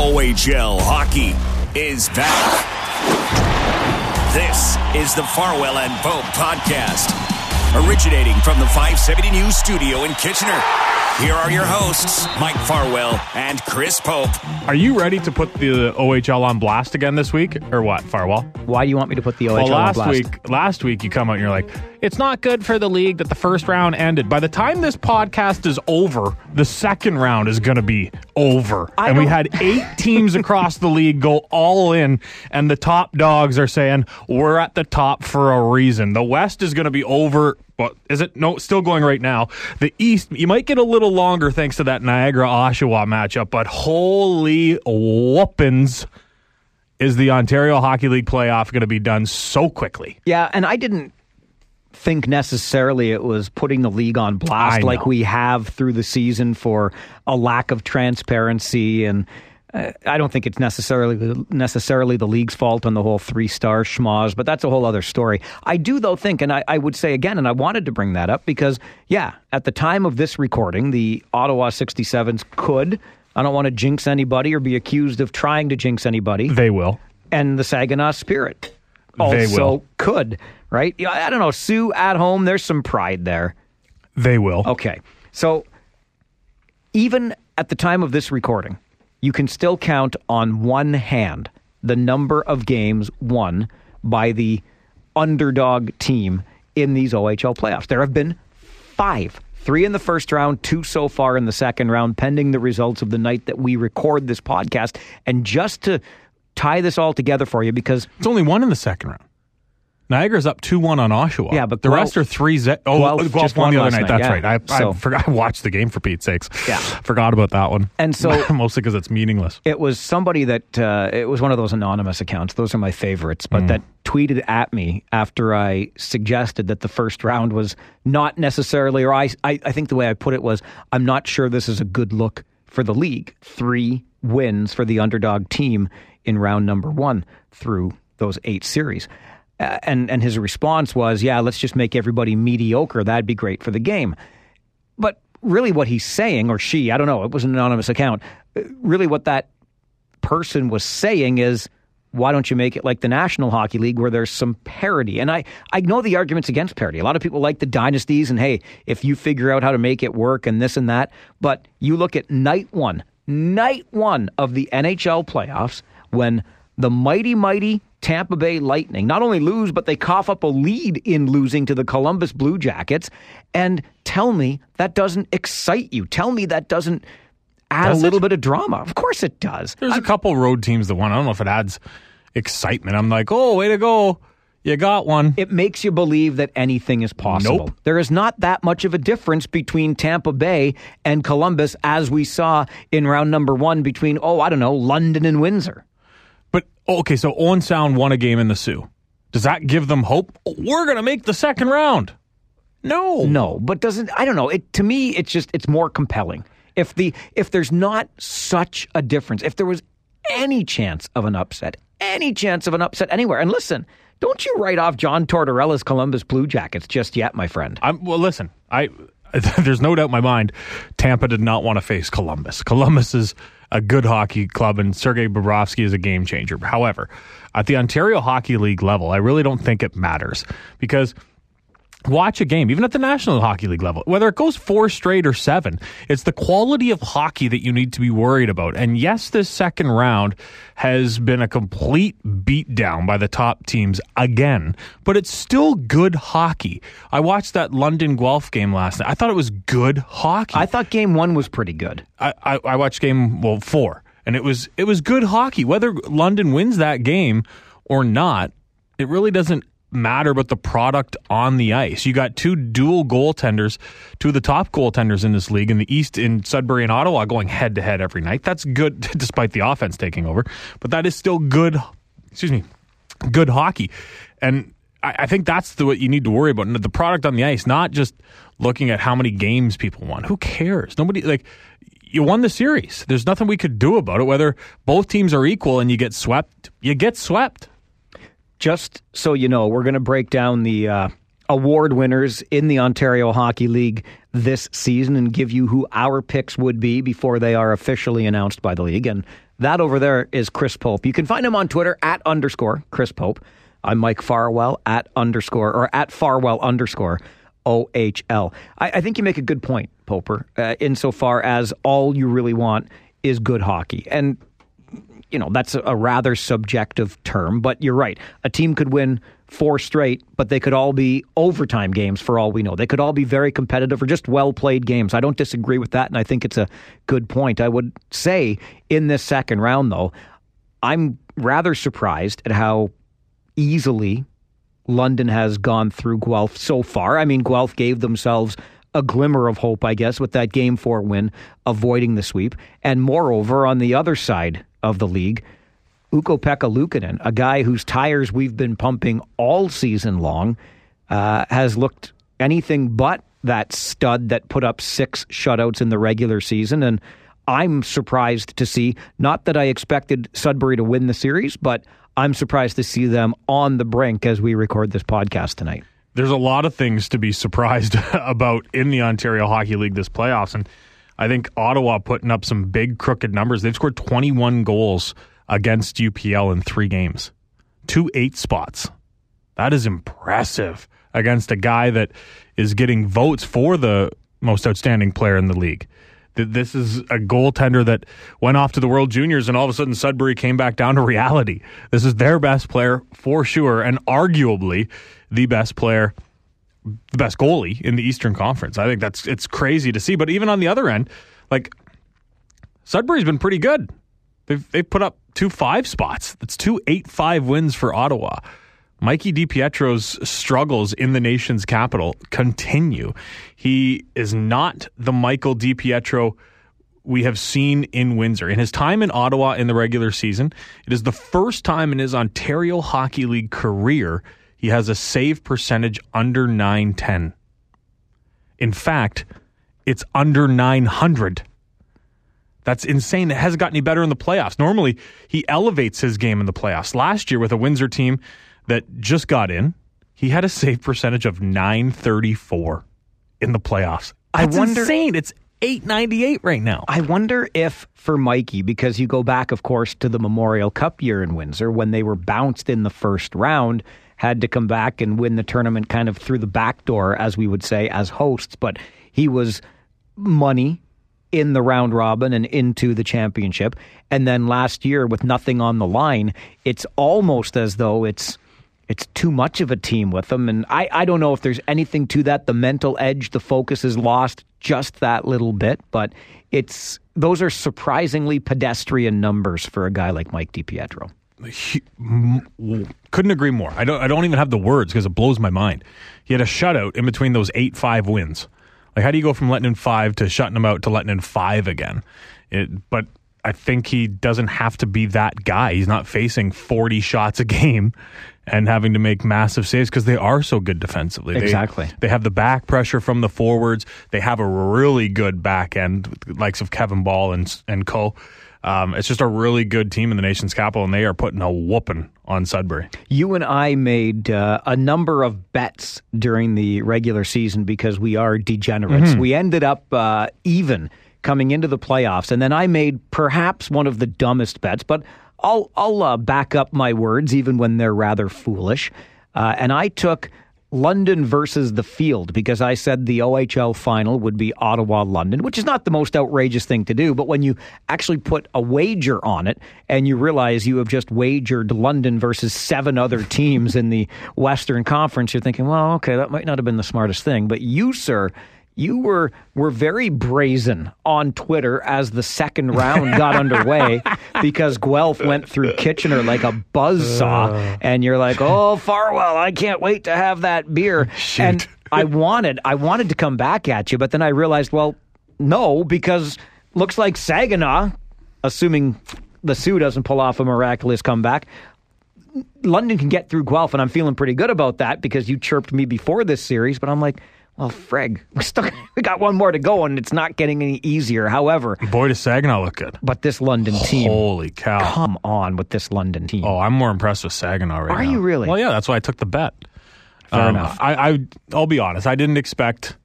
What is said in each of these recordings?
OHL hockey is back. This is the Farwell and Pope podcast, originating from the 570 News studio in Kitchener. Here are your hosts, Mike Farwell and Chris Pope. Are you ready to put the OHL on blast again this week, or what, Farwell? Why do you want me to put the OHL Well, on blast? week, last week you come out and you're like, it's not good for the league that the first round ended. By the time this podcast is over, the second round is going to be over, I and we had eight teams across the league go all in, and the top dogs are saying we're at the top for a reason. The West is going to be over. But is it no? Still going right now. The East, you might get a little longer thanks to that Niagara Oshawa matchup. But holy whoopins! is the Ontario Hockey League playoff going to be done so quickly? Yeah, and I didn't think necessarily it was putting the league on blast like we have through the season for a lack of transparency and uh, I don't think it's necessarily necessarily the league's fault on the whole three star schmoz, but that's a whole other story. I do though think, and I, I would say again, and I wanted to bring that up because yeah, at the time of this recording, the Ottawa 67s could. I don't want to jinx anybody or be accused of trying to jinx anybody. They will. and the Saginaw Spirit They also will. could, right? Yeah, I don't know. Sue at home, there's some pride there. They will. Okay. So even at the time of this recording, you can still count on one hand the number of games won by the underdog team in these OHL playoffs. There have been five. Three in the first round, two so far in the second round, pending the results of the night that we record this podcast. And just to tie this all together for you, because It's only one in the second round. Niagara's up 2 1 on Oshawa. Yeah, but the Guelph- rest are 3 ze- Oh, Guelph Guelph just won the other night. night, That's yeah. right. I, So- I forgot. I watched the game for Pete's sakes. Yeah. Forgot about that one. And so- Mostly because it's meaningless. it was somebody that uh, it was one of those anonymous accounts. Those are my favorites, but that tweeted at me after I suggested that the first round was not necessarily, or I, I, I think the way I put it was, I'm not sure this is a good look for the league. Three wins for the underdog team in round number one through those eight series. And and his response was, "Yeah, let's just make everybody mediocre. That'd be great for the game." But really, what he's saying, or she, I don't know, it was an anonymous account. uh, Really, what that person was saying is, why don't you make it like the National Hockey League where there's some parity? And I, I know the arguments against parity. A lot of people like the dynasties, and hey, if you figure out how to make it work and this and that, but you look at night one, night one of the NHL playoffs when the mighty, mighty Tampa Bay Lightning not only lose, but they cough up a lead in losing to the Columbus Blue Jackets. And tell me that doesn't excite you. Tell me that doesn't add Does a it? little bit of drama. Of course it does. There's a couple road teams that won. I don't know if it adds excitement. I'm like, oh, way to go. You got one. It makes you believe that anything is possible. Nope. There is not that much of a difference between Tampa Bay and Columbus as we saw in round number one between, oh, I don't know, London and Windsor. But okay, so Owen Sound won a game in the Soo. Does that give them hope? We're going to make the second round. No. No, but doesn't I don't know. It to me it's just it's more compelling. If the if there's not such a difference, if there was any chance of an upset, any chance of an upset anywhere. And listen, don't you write off John Tortorella's Columbus Blue Jackets just yet, my friend. I'm, well, listen, I there's no doubt in my mind Tampa did not want to face Columbus. Columbus is a good hockey club, and Sergei Bobrovsky is a game changer. However, at the Ontario Hockey League level, I really don't think it matters because watch a game, even at the National Hockey League level, whether it goes four straight or seven, it's the quality of hockey that you need to be worried about. And yes, this second round has been a complete beatdown by the top teams again, but it's still good hockey. I watched that London Guelph game last night. I thought it was good hockey. I thought game one was pretty good. I, I, I watched game well four, and it was it was good hockey. Whether London wins that game or not, it really doesn't matter but the product on the ice. You got two dual goaltenders, two of the top goaltenders in this league in the East in Sudbury and Ottawa going head to head every night. That's good despite the offense taking over, but that is still good. Excuse me, good hockey, and I, I think that's the what you need to worry about. The product on the ice, not just looking at how many games people won. Who cares? Nobody like you won the series. There's nothing we could do about it. Whether both teams are equal and you get swept, you get swept. Just so you know, we're going to break down the uh, award winners in the Ontario Hockey League this season and give you who our picks would be before they are officially announced by the league. And that over there is Chris Pope. You can find him on Twitter at underscore Chris Pope. I'm Mike Farwell at underscore or at Farwell underscore OHL. I, I think you make a good point, Poper, uh, insofar as all you really want is good hockey. And, you know, that's a, rather subjective term, but you're right. A team could win four straight, but they could all be overtime games for all we know. They could all be very competitive or just well played games. I don't disagree with that, and I think it's a good point. I would say in this second round, though, I'm rather surprised at how easily London has gone through Guelph so far. I mean, Guelph gave themselves a glimmer of hope, I guess, with that game four win, avoiding the sweep. And moreover, on the other side of the league, Ukko-Pekka Luukkonen, a guy whose tires we've been pumping all season long, uh, has looked anything but that stud that put up six shutouts in the regular season. And I'm surprised to see, not that I expected Sudbury to win the series, but I'm surprised to see them on the brink as we record this podcast tonight. There's a lot of things to be surprised about in the Ontario Hockey League this playoffs. And I think Ottawa putting up some big crooked numbers. They've scored 21 goals against UPL in three games, two eight spots. That is impressive against a guy that is getting votes for the most outstanding player in the league. This is a goaltender that went off to the World Juniors, and all of a sudden Sudbury came back down to reality. This is their best player for sure, and arguably the best player, the best goalie in the Eastern Conference. I think that's it's crazy to see. But even on the other end, like Sudbury's been pretty good. They've they've put up two five spots. That's two eight five wins for Ottawa. Mikey DiPietro's struggles in the nation's capital continue. He is not the Michael DiPietro we have seen in Windsor. In his time in Ottawa in the regular season, it is the first time in his Ontario Hockey League career he has a save percentage under 910. In fact, it's under 900. That's insane. It hasn't gotten any better in the playoffs. Normally, he elevates his game in the playoffs. Last year with a Windsor team that just got in, he had a save percentage of 934 in the playoffs. That's I wonder, insane. It's 898 right now. I wonder if for Mikey, because you go back, of course, to the Memorial Cup year in Windsor when they were bounced in the first round, had to come back and win the tournament kind of through the back door, as we would say, as hosts. But he was money in the round robin and into the championship. And then last year, with nothing on the line, it's almost as though it's it's too much of a team with them. And I, I don't know if there's anything to that. The mental edge, the focus is lost just that little bit, but it's those are surprisingly pedestrian numbers for a guy like Mike DiPietro. Couldn't agree more. I don't I don't even have the words because it blows my mind. He had a shutout in between those eight five wins. Like how do you go from letting in five to shutting them out to letting in five again? It, but I think he doesn't have to be that guy. He's not facing 40 shots a game and having to make massive saves because they are so good defensively. Exactly. They, they, have the back pressure from the forwards. They have a really good back end, likes of Kevin Bahl and and co. Um, it's just a really good team in the nation's capital, and they are putting a whooping on Sudbury. You and I made uh, a number of bets during the regular season because we are degenerates. Mm-hmm. We ended up uh, even coming into the playoffs. And then I made perhaps one of the dumbest bets, but I'll I'll uh, back up my words even when they're rather foolish. Uh, and I took London versus the field because I said the OHL final would be Ottawa London, which is not the most outrageous thing to do. But when you actually put a wager on it and you realize you have just wagered London versus seven other teams in the Western Conference, you're thinking, well, okay, that might not have been the smartest thing. But you, sir, you were were very brazen on Twitter as the second round got underway because Guelph went through Kitchener like a buzz saw, uh. and you're like, "Oh, Farwell, I can't wait to have that beer." Shoot. And I wanted I wanted to come back at you, but then I realized, well, no, because looks like Saginaw, assuming the Soo doesn't pull off a miraculous comeback, London can get through Guelph, and I'm feeling pretty good about that because you chirped me before this series, but I'm like well, Frig, we still we got one more to go, and it's not getting any easier. However, boy, does Saginaw look good. But this London team, holy cow! Come on with this London team. Oh, I'm more impressed with Saginaw right Are now. you really? Well, yeah, that's why I took the bet. Fair Um, enough. I, I I'll be honest. I didn't expect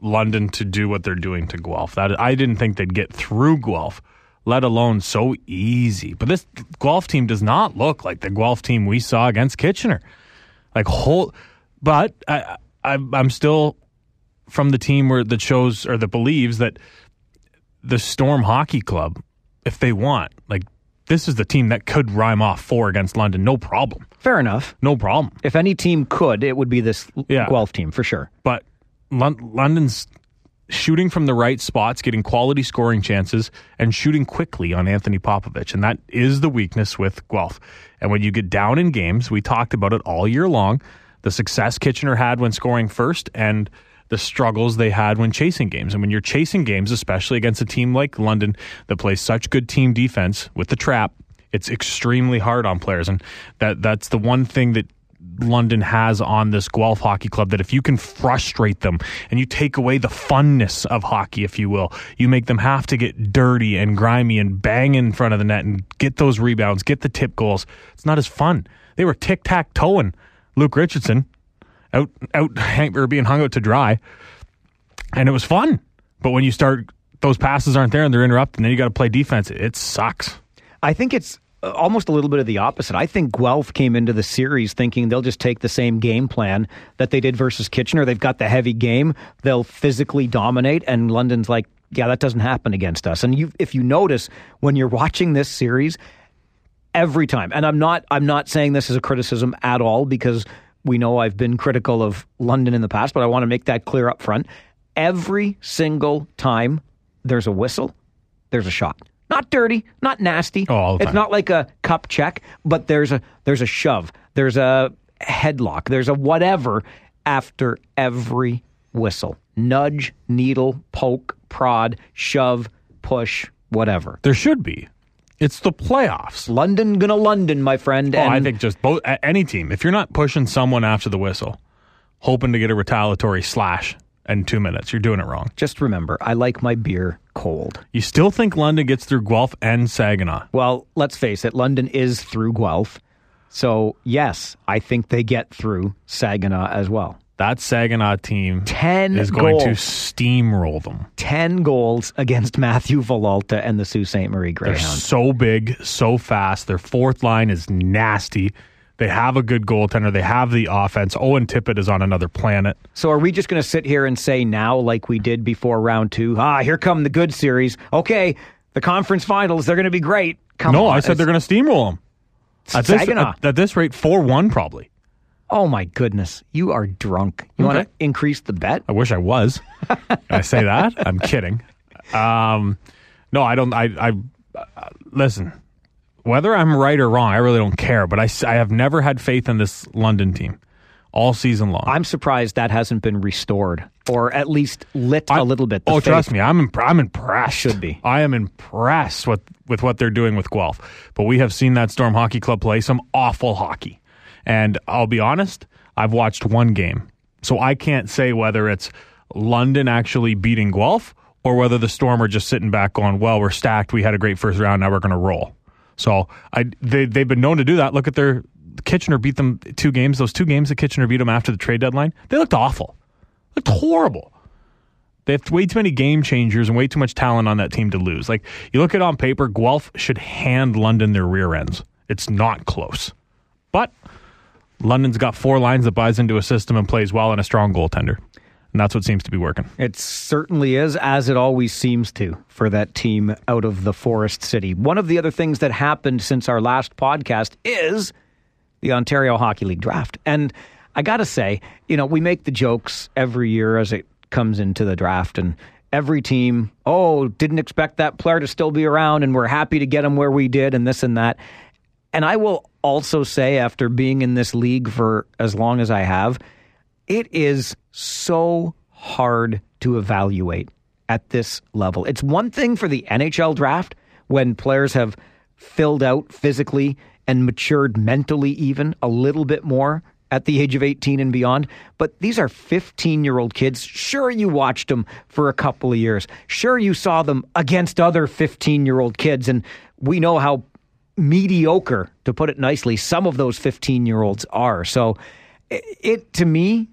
London to do what they're doing to Guelph. That I didn't think they'd get through Guelph, let alone so easy. But this Guelph team does not look like the Guelph team we saw against Kitchener. Like whole, but I, I I'm still from the team where that shows or that believes that the Storm Hockey Club, if they want, like this is the team that could rhyme off four against London, no problem, Fair enough. no problem. If any team could, it would be this Yeah. Guelph team for sure. but Lon- London's shooting from the right spots, getting quality scoring chances, and shooting quickly on Anthony Popovich. And that is the weakness with Guelph. And when you get down in games, we talked about it all year long the success Kitchener had when scoring first and the struggles they had when chasing games. And when you're chasing games, especially against a team like London that plays such good team defense with the trap, it's extremely hard on players. And that that's the one thing that London has on this Guelph Hockey Club that if you can frustrate them and you take away the funness of hockey, if you will, you make them have to get dirty and grimy and bang in front of the net and get those rebounds, get the tip goals. It's not as fun. They were tic tac toeing Luke Richardson out out or being hung out to dry, and it was fun. But when you start, those passes aren't there and they're interrupted, and then you got to play defense. It sucks. I think it's uh, almost a little bit of the opposite. I think Guelph came into the series thinking they'll just take the same game plan that they did versus Kitchener. They've got the heavy game, they'll physically dominate, and London's like, yeah, that doesn't happen against us. And you, if you notice when you're watching this series, every time, and I'm not, I'm not saying this as a criticism at all because we know I've been critical of London in the past, but I want to make that clear up front. Every single time there's a whistle, there's a shot. Not dirty, not nasty. Oh, it's not like a cup check, but there's a there's a shove, there's a headlock, there's a whatever after every whistle. Nudge, needle, poke, prod, shove, push, whatever. There should be. It's the playoffs. London gonna London, my friend. Oh, and I think just both any team. If you're not pushing someone after the whistle, hoping to get a retaliatory slash in two minutes, you're doing it wrong. just remember, I like my beer cold. You still think London gets through Guelph and Saginaw? Well, let's face it, London is through Guelph. So, yes, I think they get through Saginaw as well. That Saginaw team 10 is going to steamroll them. 10 goals against Matthew Villalta and the Sault Ste. Marie They're so big, so fast. Their fourth line is nasty. They have a good goaltender. They have the offense. Owen Tippett is on another planet. So, are we just going to sit here and say now, like we did before round two, ah, here come the good series? Okay, the conference finals, they're going to be great. Come no, on. I said they're going to steamroll them. At this, Saginaw. at, at this rate, 4 1 probably. Oh, my goodness. You are drunk. You want to increase the bet? I wish I was. I say that? I'm kidding. Um, no, I don't. I, I uh, listen. Whether I'm right or wrong, I really don't care. But I, I have never had faith in this London team all season long. I'm surprised that hasn't been restored or at least lit I- a little bit. the oh, faith. trust me, I'm imp- I'm impressed. Should be. I am impressed with with what they're doing with Guelph. But we have seen that Storm Hockey Club play some awful hockey, and I'll be honest, I've watched one game, so I can't say whether it's London actually beating Guelph or whether the Storm are just sitting back going, "Well, we're stacked. We had a great first round. Now we're going to roll." So I they they've been known to do that. Look at their Kitchener beat them two games. Those two games that Kitchener beat them after the trade deadline, they looked awful, looked horrible. They have way too many game changers and way too much talent on that team to lose. Like you look at on paper, Guelph should hand London their rear ends. It's not close, but London's got four lines that buys into a system and plays well and a strong goaltender, and that's what seems to be working. It certainly is, as it always seems to for that team out of the Forest City. One of the other things that happened since our last podcast is the Ontario Hockey League draft. And I got to say, you know, we make the jokes every year as it comes into the draft, and every team, oh, didn't expect that player to still be around, and we're happy to get him where we did, and this and that. And I will also say, after being in this league for as long as I have, it is so hard to evaluate at this level. It's one thing for the NHL draft when players have filled out physically and matured mentally, even a little bit more at the age of 18 and beyond. But these are 15 year old kids. Sure, you watched them for a couple of years. Sure, you saw them against other 15 year old kids. And we know how mediocre, to put it nicely, some of those 15 year olds are. So it, it to me,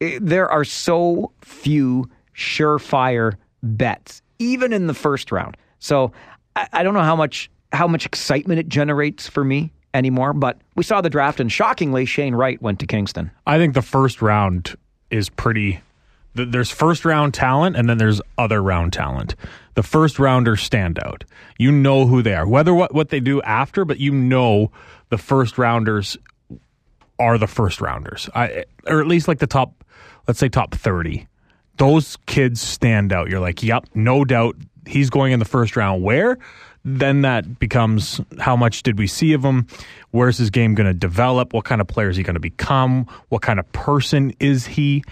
it, there are so few surefire bets, even in the first round. So I, I don't know how much how much excitement it generates for me anymore. But we saw the draft, and shockingly, Shane Wright went to Kingston. I think the first round is pretty. There's first round talent, and then there's other round talent. The first rounder standout. You know who they are, whether what what they do after, but you know the first rounders are the first rounders, I, or at least like the top, let's say top thirty. Those kids stand out. You're like, yep, no doubt, he's going in the first round. Where? Then that becomes how much did we see of him? Where's his game going to develop? What kind of player is he going to become? What kind of person is he?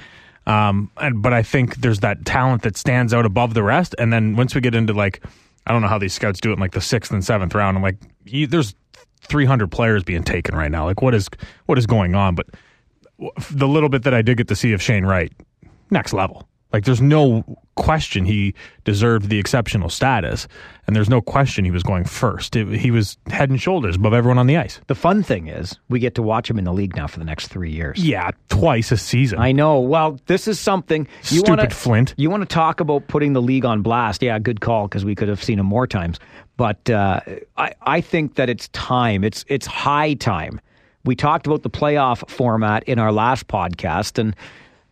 Um, and but I think there's that talent that stands out above the rest. And then once we get into like, I don't know how these scouts do it in like the sixth and seventh round. I'm like, you, there's 300 players being taken right now. Like, what is what is going on? But the little bit that I did get to see of Shane Wright, next level. Like, there's no question he deserved the exceptional status, and there's no question he was going first. It, he was head and shoulders above everyone on the ice. The fun thing is, we get to watch him in the league now for the next three years. Yeah, twice a season. I know. Well, this is something you Stupid wanna, Flint. You want to talk about putting the league on blast? Yeah, good call because we could have seen him more times. But uh, I, I think that it's time. It's it's high time. We talked about the playoff format in our last podcast, and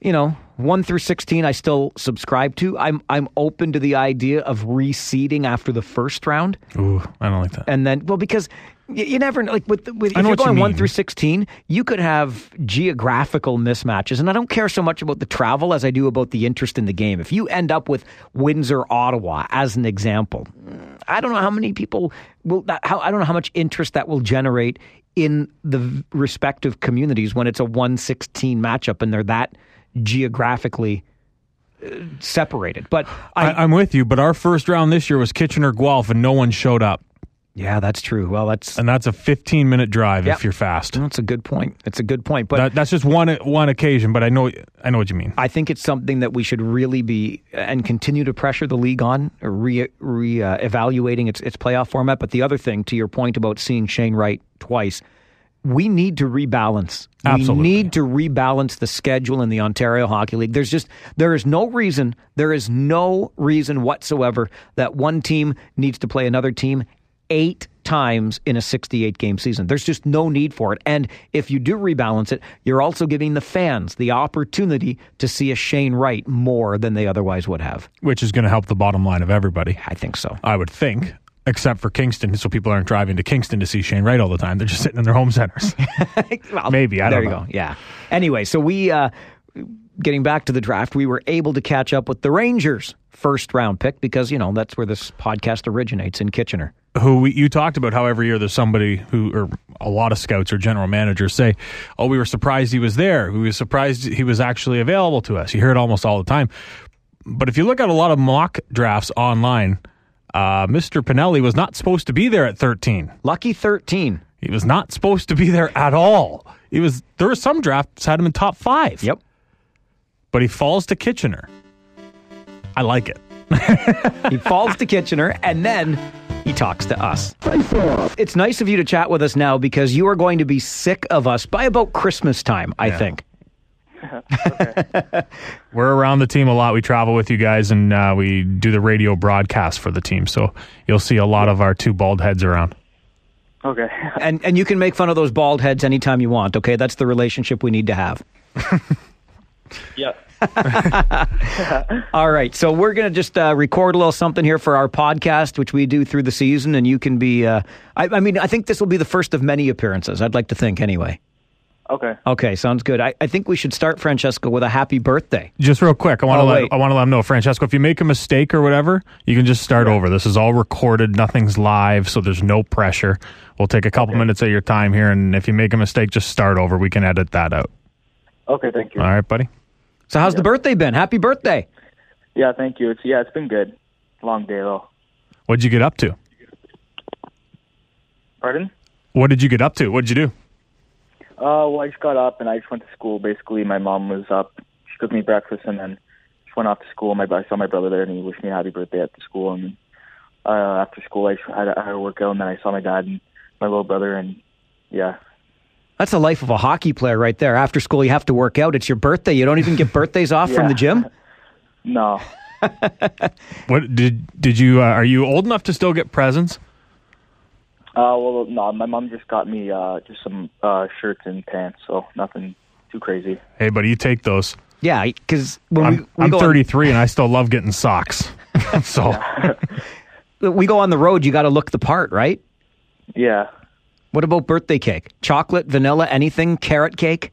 you know, one through sixteen, I still subscribe to. I'm I'm open to the idea of reseeding after the first round, Ooh, I don't like that. and then well, because you, you never like with with if you're what you going one through sixteen, you could have geographical mismatches, and I don't care so much about the travel as I do about the interest in the game. If you end up with Windsor, Ottawa, as an example, I don't know how many people will. How I don't know how much interest that will generate in the respective communities when it's a one sixteen matchup and they're that geographically uh, separated. But I, I'm with you, but our first round this year was Kitchener Guelph, and no one showed up, yeah, that's true. Well, that's and that's a 15 minute drive if you're fast. that's a good point. That's a good point. But That, that's just one one occasion, but I know I know what you mean. I think it's something that we should really be and continue to pressure the league on, re, re uh, evaluating its its playoff format. But the other thing, to your point about seeing Shane Wright twice, we need to rebalance. Absolutely. We need to rebalance the schedule in the Ontario Hockey League. There's just there is no reason, there is no reason whatsoever that one team needs to play another team eight times in a 68 game season. There's just no need for it. And if you do rebalance it, you're also giving the fans the opportunity to see a Shane Wright more than they otherwise would have. which is going to help the bottom line of everybody. I think so. I would think, except for Kingston, so people aren't driving to Kingston to see Shane Wright all the time. They're just sitting in their home centers. Well, Maybe, I there don't you know. go. Yeah. Anyway, so we uh getting back to the draft, we were able to catch up with the Rangers first round pick because, you know, that's where this podcast originates in Kitchener. who we, you talked about how every year there's somebody who, or a lot of scouts or general managers say, "Oh, we were surprised he was there. We were surprised he was actually available to us." You hear it almost all the time. But if you look at a lot of mock drafts online, uh, Mr. Pinelli was not supposed to be there at 13. Lucky 13. He was not supposed to be there at all. He was there were some drafts had him in top five. Yep. But he falls to Kitchener. I like it. He falls to Kitchener and then he talks to us. It's nice of you to chat with us now because you are going to be sick of us by about Christmas time, I think. We're around the team a lot. We travel with you guys, and uh, we do the radio broadcast for the team. So you'll see a lot of our two bald heads around. Okay. And and you can make fun of those bald heads anytime you want, okay? That's the relationship we need to have. yeah. All right, so we're going to just uh, record a little something here for our podcast, which we do through the season, and you can be. Uh, I, I mean, I think this will be the first of many appearances. I'd like to think, anyway. Okay. Okay, sounds good. I, I think we should start, Francesco, with a happy birthday. Just real quick, I want to Oh, let wait. I want to let them know, Francesco. If you make a mistake or whatever, you can just start over. This is all recorded. Nothing's live, so there's no pressure. We'll take a couple minutes of your time here, and if you make a mistake, just start over. We can edit that out. Okay. Thank you. All right, buddy. So, how's the birthday been? Happy birthday! Yeah. Thank you. It's yeah. It's been good. Long day though. What'd you get up to? Pardon? What did you get up to? What'd you do? Uh, well, I just got up and I just went to school. Basically, my mom was up. She cooked me breakfast and then just went off to school. My I saw my brother there and he wished me a happy birthday at the school. And then, uh, after school, I just had, a- I had a workout and then I saw my dad and my little brother and yeah, That's the life of a hockey player right there. After school, you have to work out. It's your birthday. You don't even get birthdays off from the gym. No. What did did you? Uh, are you old enough to still get presents? Uh, well, no. My mom just got me uh, just some uh, shirts and pants, so nothing too crazy. Hey, buddy, you take those. Yeah, because when I'm, we, we I'm go 33 and I still love getting socks. so we go on the road, you got to look the part, right? Yeah. What about birthday cake? Chocolate, vanilla, anything? Carrot cake?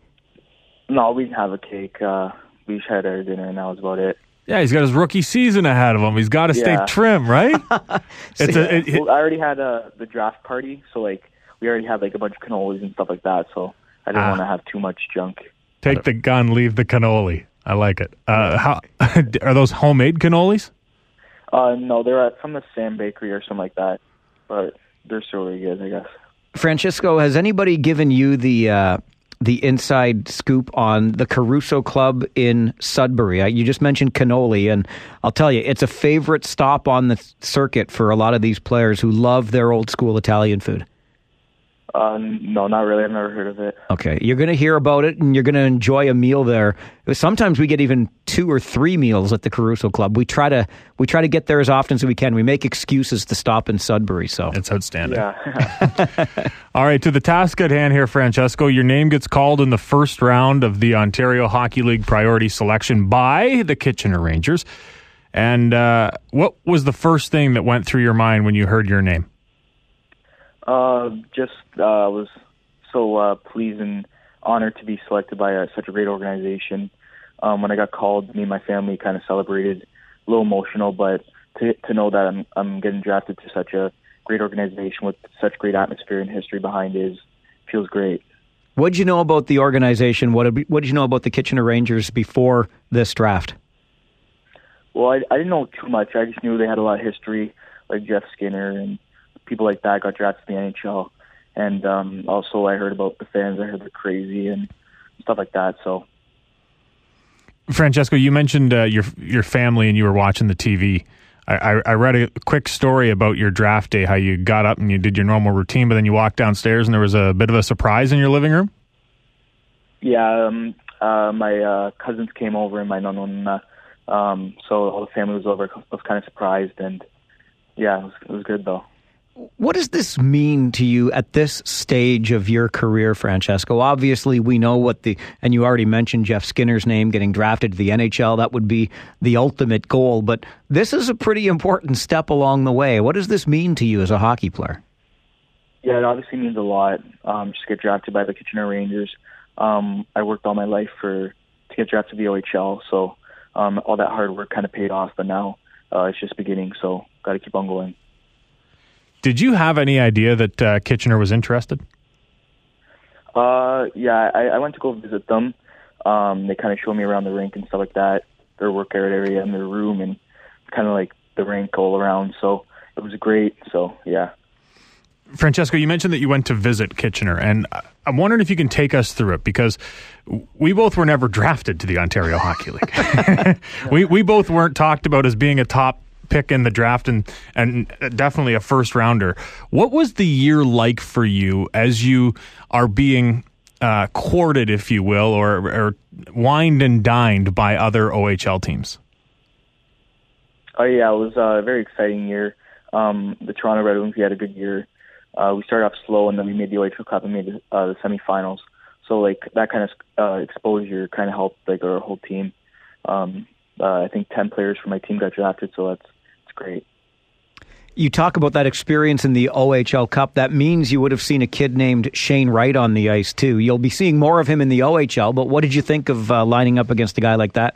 No, we didn't have a cake. Uh, we just had our dinner, and that was about it. Yeah, he's got his rookie season ahead of him. He's got to stay Yeah. trim, right? it's a, it, it- Well, I already had uh, the draft party, so like we already had like a bunch of cannolis and stuff like that. So I didn't Ah. want to have too much junk. take the gun, leave the cannoli. I like it. Uh, how are those homemade cannolis? Uh, no, they're at, from the Sam Bakery or something like that, but they're still really good, I guess. Francisco, has anybody given you the uh, the inside scoop on the Caruso Club in Sudbury? Uh, you just mentioned cannoli, and I'll tell you, it's a favorite stop on the circuit for a lot of these players who love their old school Italian food. Uh, no, not really. I've never heard of it. Okay, you're going to hear about it, and you're going to enjoy a meal there. Sometimes we get even two or three meals at the Caruso Club. We try to we try to get there as often as we can. We make excuses to stop in Sudbury. So It's outstanding. Yeah. All right, to the task at hand here, Francesco. Your name gets called in the first round of the Ontario Hockey League priority selection by the Kitchener Rangers. And uh, what was the first thing that went through your mind when you heard your name? Uh, just uh, was so uh, pleased and honored to be selected by uh, such a great organization. Um, when I got called, me and my family kind of celebrated, a little emotional, but to to know that I'm I'm getting drafted to such a great organization with such great atmosphere and history behind is feels great. What did you know about the organization? What did, what did you know about the Kitchener Rangers before this draft? Well, I, I didn't know too much. I just knew they had a lot of history, like Jeff Skinner and people like that got drafted to the NHL. And um, also, I heard about the fans. I heard they're crazy and stuff like that. So, Francesco, you mentioned uh, your your family and you were watching the TV. I, I, read a quick story about your draft day, how you got up and you did your normal routine, but then you walked downstairs and there was a bit of a surprise in your living room. yeah, um, uh, my uh, cousins came over and my nonna. Um, so all the family was over. I was kind of surprised, and yeah, it was, it was good though. What does this mean to you at this stage of your career, Francesco? Obviously, we know what the, and you already mentioned Jeff Skinner's name getting drafted to the NHL. That would be the ultimate goal, but this is a pretty important step along the way. What does this mean to you as a hockey player? Yeah, it obviously means a lot. Um, just get drafted by the Kitchener Rangers. Um, I worked all my life for to get drafted to the OHL, so um, all that hard work kind of paid off. But now uh, it's just beginning, so got to keep on going. Did you have any idea that uh, Kitchener was interested? Uh, yeah, I, I went to go visit them. Um, they kind of showed me around the rink and stuff like that, their workout area and their room, and kind of like the rink all around. So it was great. So yeah. Francesco, you mentioned that you went to visit Kitchener, and I- I'm wondering if you can take us through it because we both were never drafted to the Ontario Hockey League. we we both weren't talked about as being a top pick in the draft and and definitely a first rounder. What was the year like for you as you are being uh, courted, if you will, or, or wined and dined by other OHL teams? Oh yeah, it was a very exciting year. Um, the Toronto Red Wings we had a good year. Uh, we started off slow and then we made the OHL Cup and made the, uh, the semifinals. So like that kind of uh, exposure kind of helped like our whole team. Um, uh, I think ten players from my team got drafted, so that's great. You talk about that experience in the OHL Cup. That means you would have seen a kid named Shane Wright on the ice, too. You'll be seeing more of him in the OHL, but what did you think of uh, lining up against a guy like that?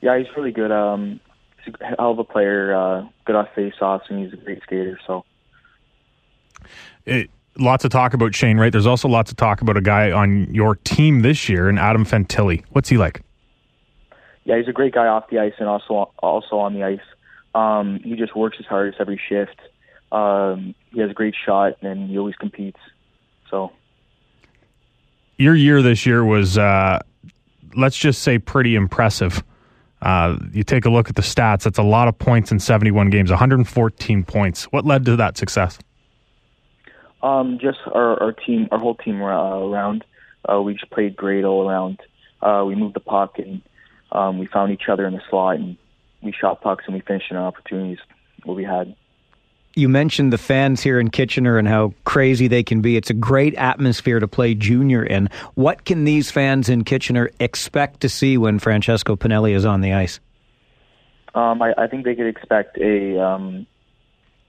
Yeah, he's really good. Um, he's a hell of a player. Uh, good off face-offs, and he's a great skater. So it, lots of talk about Shane Wright. There's also lots of talk about a guy on your team this year, and Adam Fantilli. What's he like? yeah, he's a great guy off the ice and also also on the ice. Um, he just works his hardest every shift. Um, he has a great shot, and he always competes. So Your year this year was, uh, let's just say, pretty impressive. Uh, you take a look at the stats. That's a lot of points in 71 games, 114 points. What led to that success? Um, just our, our team, our whole team uh, around. Uh, we just played great all around. Uh, we moved the puck and um, we found each other in the slot and we shot pucks and we finished in our opportunities what we had. You mentioned the fans here in Kitchener and how crazy they can be. It's a great atmosphere to play junior in. What can these fans in Kitchener expect to see when Francesco Pinelli is on the ice? Um, I, I think they could expect a um,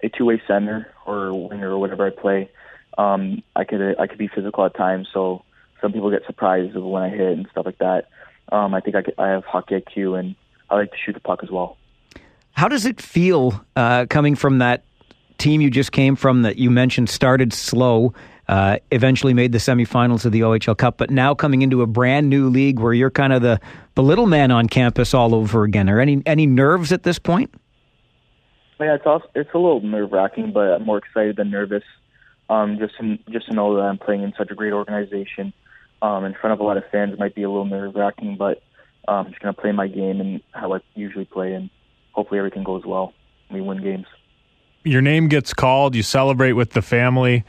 a two way center or winger or whatever I play. Um, I could I could be physical at times, so some people get surprised when I hit and stuff like that. Um, I think I, could, I have hockey IQ and I like to shoot the puck as well. How does it feel uh, coming from that team you just came from that you mentioned started slow, uh, eventually made the semifinals of the OHL Cup, but now coming into a brand new league where you're kind of the, the little man on campus all over again? Are any any nerves at this point? Yeah, it's also, it's a little nerve wracking, but I'm more excited than nervous. Um, just to, just to know that I'm playing in such a great organization um, in front of a lot of fans might be a little nerve wracking, but um, I'm just gonna play my game and how I usually play, and hopefully everything goes well. We win games. Your name gets called. You celebrate with the family.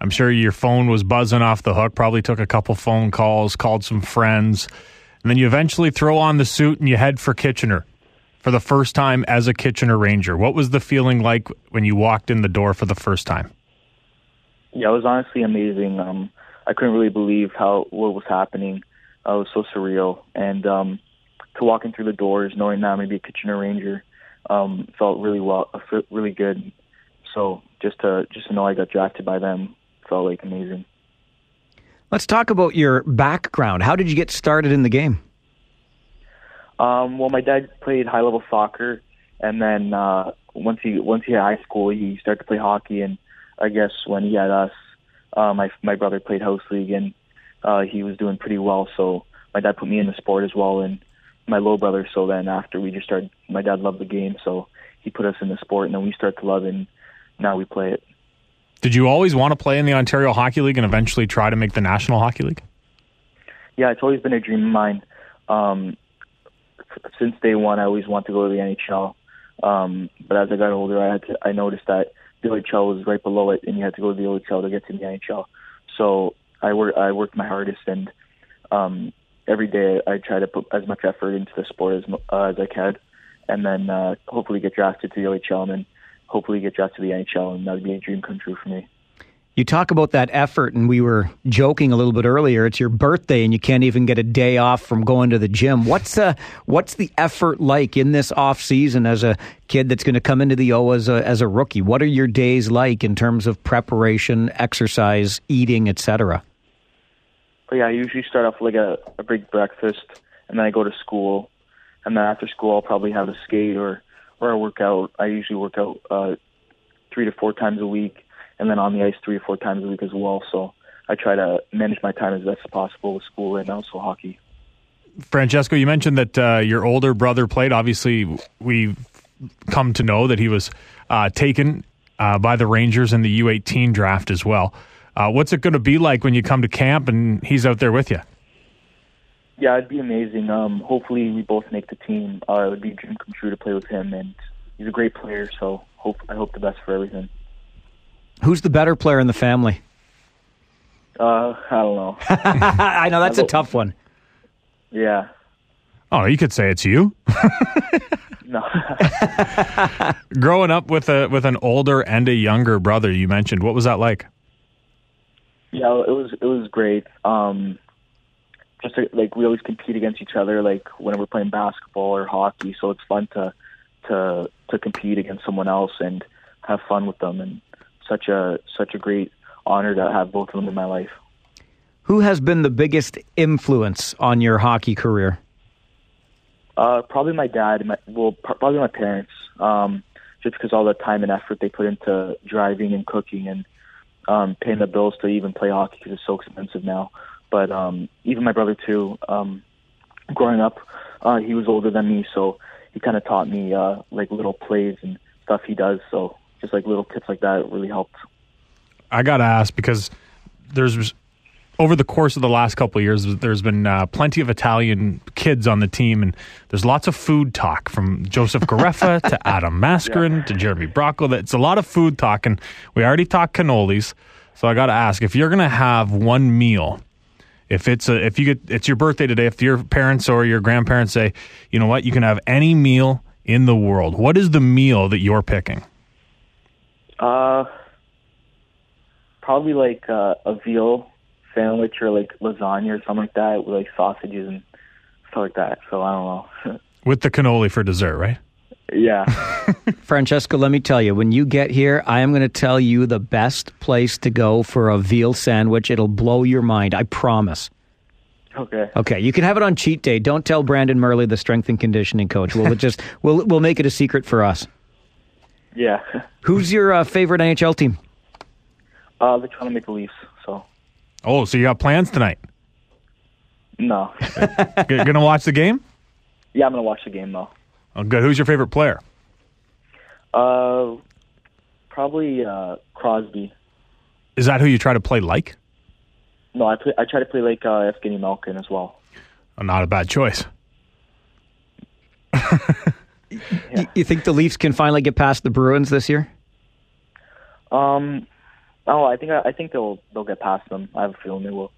I'm sure your phone was buzzing off the hook. Probably took a couple phone calls, called some friends, and then you eventually throw on the suit and you head for Kitchener for the first time as a Kitchener Ranger. What was the feeling like when you walked in the door for the first time? Yeah, it was honestly amazing. Um, I couldn't really believe how what was happening. Uh, it was so surreal, and um, to walking through the doors, knowing that I'm going to be a Kitchener Ranger, um, felt really well, uh, really good. So just to just to know I got drafted by them felt like amazing. Let's talk about your background. How did you get started in the game? Um, well, my dad played high level soccer, and then uh, once he once he had high school, he started to play hockey. And I guess when he had us, uh, my my brother played house league, and uh, he was doing pretty well. So my dad put me in the sport as well, and my little brother. So then after we just started, my dad loved the game, so he put us in the sport, and then we started to love it. And now we play it. Did you always want to play in the Ontario Hockey League and eventually try to make the National Hockey League? Yeah, it's always been a dream of mine. Um, since day one, I always wanted to go to the NHL. Um, but as I got older, I had to, I noticed that the OHL was right below it, and you had to go to the OHL to get to the NHL. So I work I worked my hardest, and um, every day I try to put as much effort into the sport as uh, as I can, and then uh, hopefully get drafted to the OHL, and hopefully get drafted to the NHL, and that would be a dream come true for me. You talk about that effort, and we were joking a little bit earlier. It's your birthday, and you can't even get a day off from going to the gym. What's uh, what's the effort like in this off season as a kid that's going to come into the O as a as a rookie? What are your days like in terms of preparation, exercise, eating, etc.? Well, yeah, I usually start off with like a, a big breakfast, and then I go to school, and then after school I'll probably have a skate or or a workout. I usually work out uh, three to four times a week and then on the ice three or four times a week as well. So I try to manage my time as best as possible with school and also hockey. Francesco, you mentioned that uh, your older brother played. Obviously, we've come to know that he was uh, taken uh, by the Rangers in the U18 draft as well. Uh, what's it going to be like when you come to camp and he's out there with you? Yeah, it'd be amazing. Um, hopefully, we both make the team. Uh, it would be a dream come true to play with him, and he's a great player. So, hope I hope the best for everything. Who's the better player in the family? Uh, I don't know. I know that's a tough one. Yeah. Oh, you could say it's you. no. Growing up with a with an older and a younger brother, you mentioned. What was that like? Yeah, it was it was great. Um, just to, like we always compete against each other, like when we're playing basketball or hockey. So it's fun to to to compete against someone else and have fun with them and such a such a great honor to have both of them in my life. Who has been the biggest influence on your hockey career? Uh, probably my dad. My, well, probably my parents. Um, just because all the time and effort they put into driving and cooking and um, paying the bills to even play hockey because it's so expensive now. But um, even my brother too. Um, growing up, uh, he was older than me, so he kind of taught me uh, like little plays and stuff he does. So just like little tips like that really helped. I got to ask because there's over the course of the last couple years, there's been uh, plenty of Italian kids on the team, and there's lots of food talk from Joseph Garreffa to Adam Mascherin yeah. to Jeremy Bracco. It's a lot of food talk, and we already talked cannolis. So I got to ask if you're going to have one meal, if it's a if you get it's your birthday today, if your parents or your grandparents say, you know what, you can have any meal in the world. What is the meal that you're picking? Uh, probably like uh, a veal sandwich or like lasagna or something like that with like sausages and like that. So I don't know. With the cannoli for dessert, right? yeah. Francesco, let me tell you, when you get here, I am going to tell you the best place to go for a veal sandwich. It'll blow your mind. I promise. Okay. Okay, you can have it on cheat day. Don't tell Brandon Murley, the strength and conditioning coach. We'll just we'll we'll make it a secret for us. Yeah. Who's your uh, favorite NHL team? Uh, the Toronto Maple Leafs. So Oh, so you got plans tonight? No. G- gonna watch the game? yeah, I'm gonna watch the game though. Oh, good. Who's your favorite player? Uh, probably uh, Crosby. Is that who you try to play like? No, I play, I try to play like uh, Evgeny Malkin as well. Oh, not a bad choice. Y- You think the Leafs can finally get past the Bruins this year? Um, oh, I think I, think they'll they'll get past them. I have a feeling they will.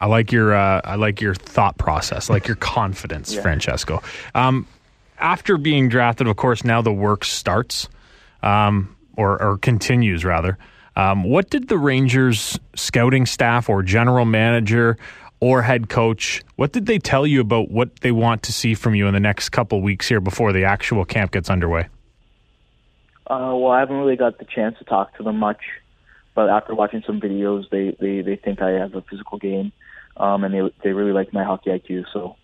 I like your uh, I like your thought process, I like your confidence, Yeah. Francesco. Um, after being drafted, of course, now the work starts, um, or or continues rather. Um, what did the Rangers scouting staff or general manager or head coach? What did they tell you about what they want to see from you in the next couple weeks here before the actual camp gets underway? Uh, well, I haven't really got the chance to talk to them much, but after watching some videos, they they, they think I have a physical game, um, and they they really like my hockey IQ. So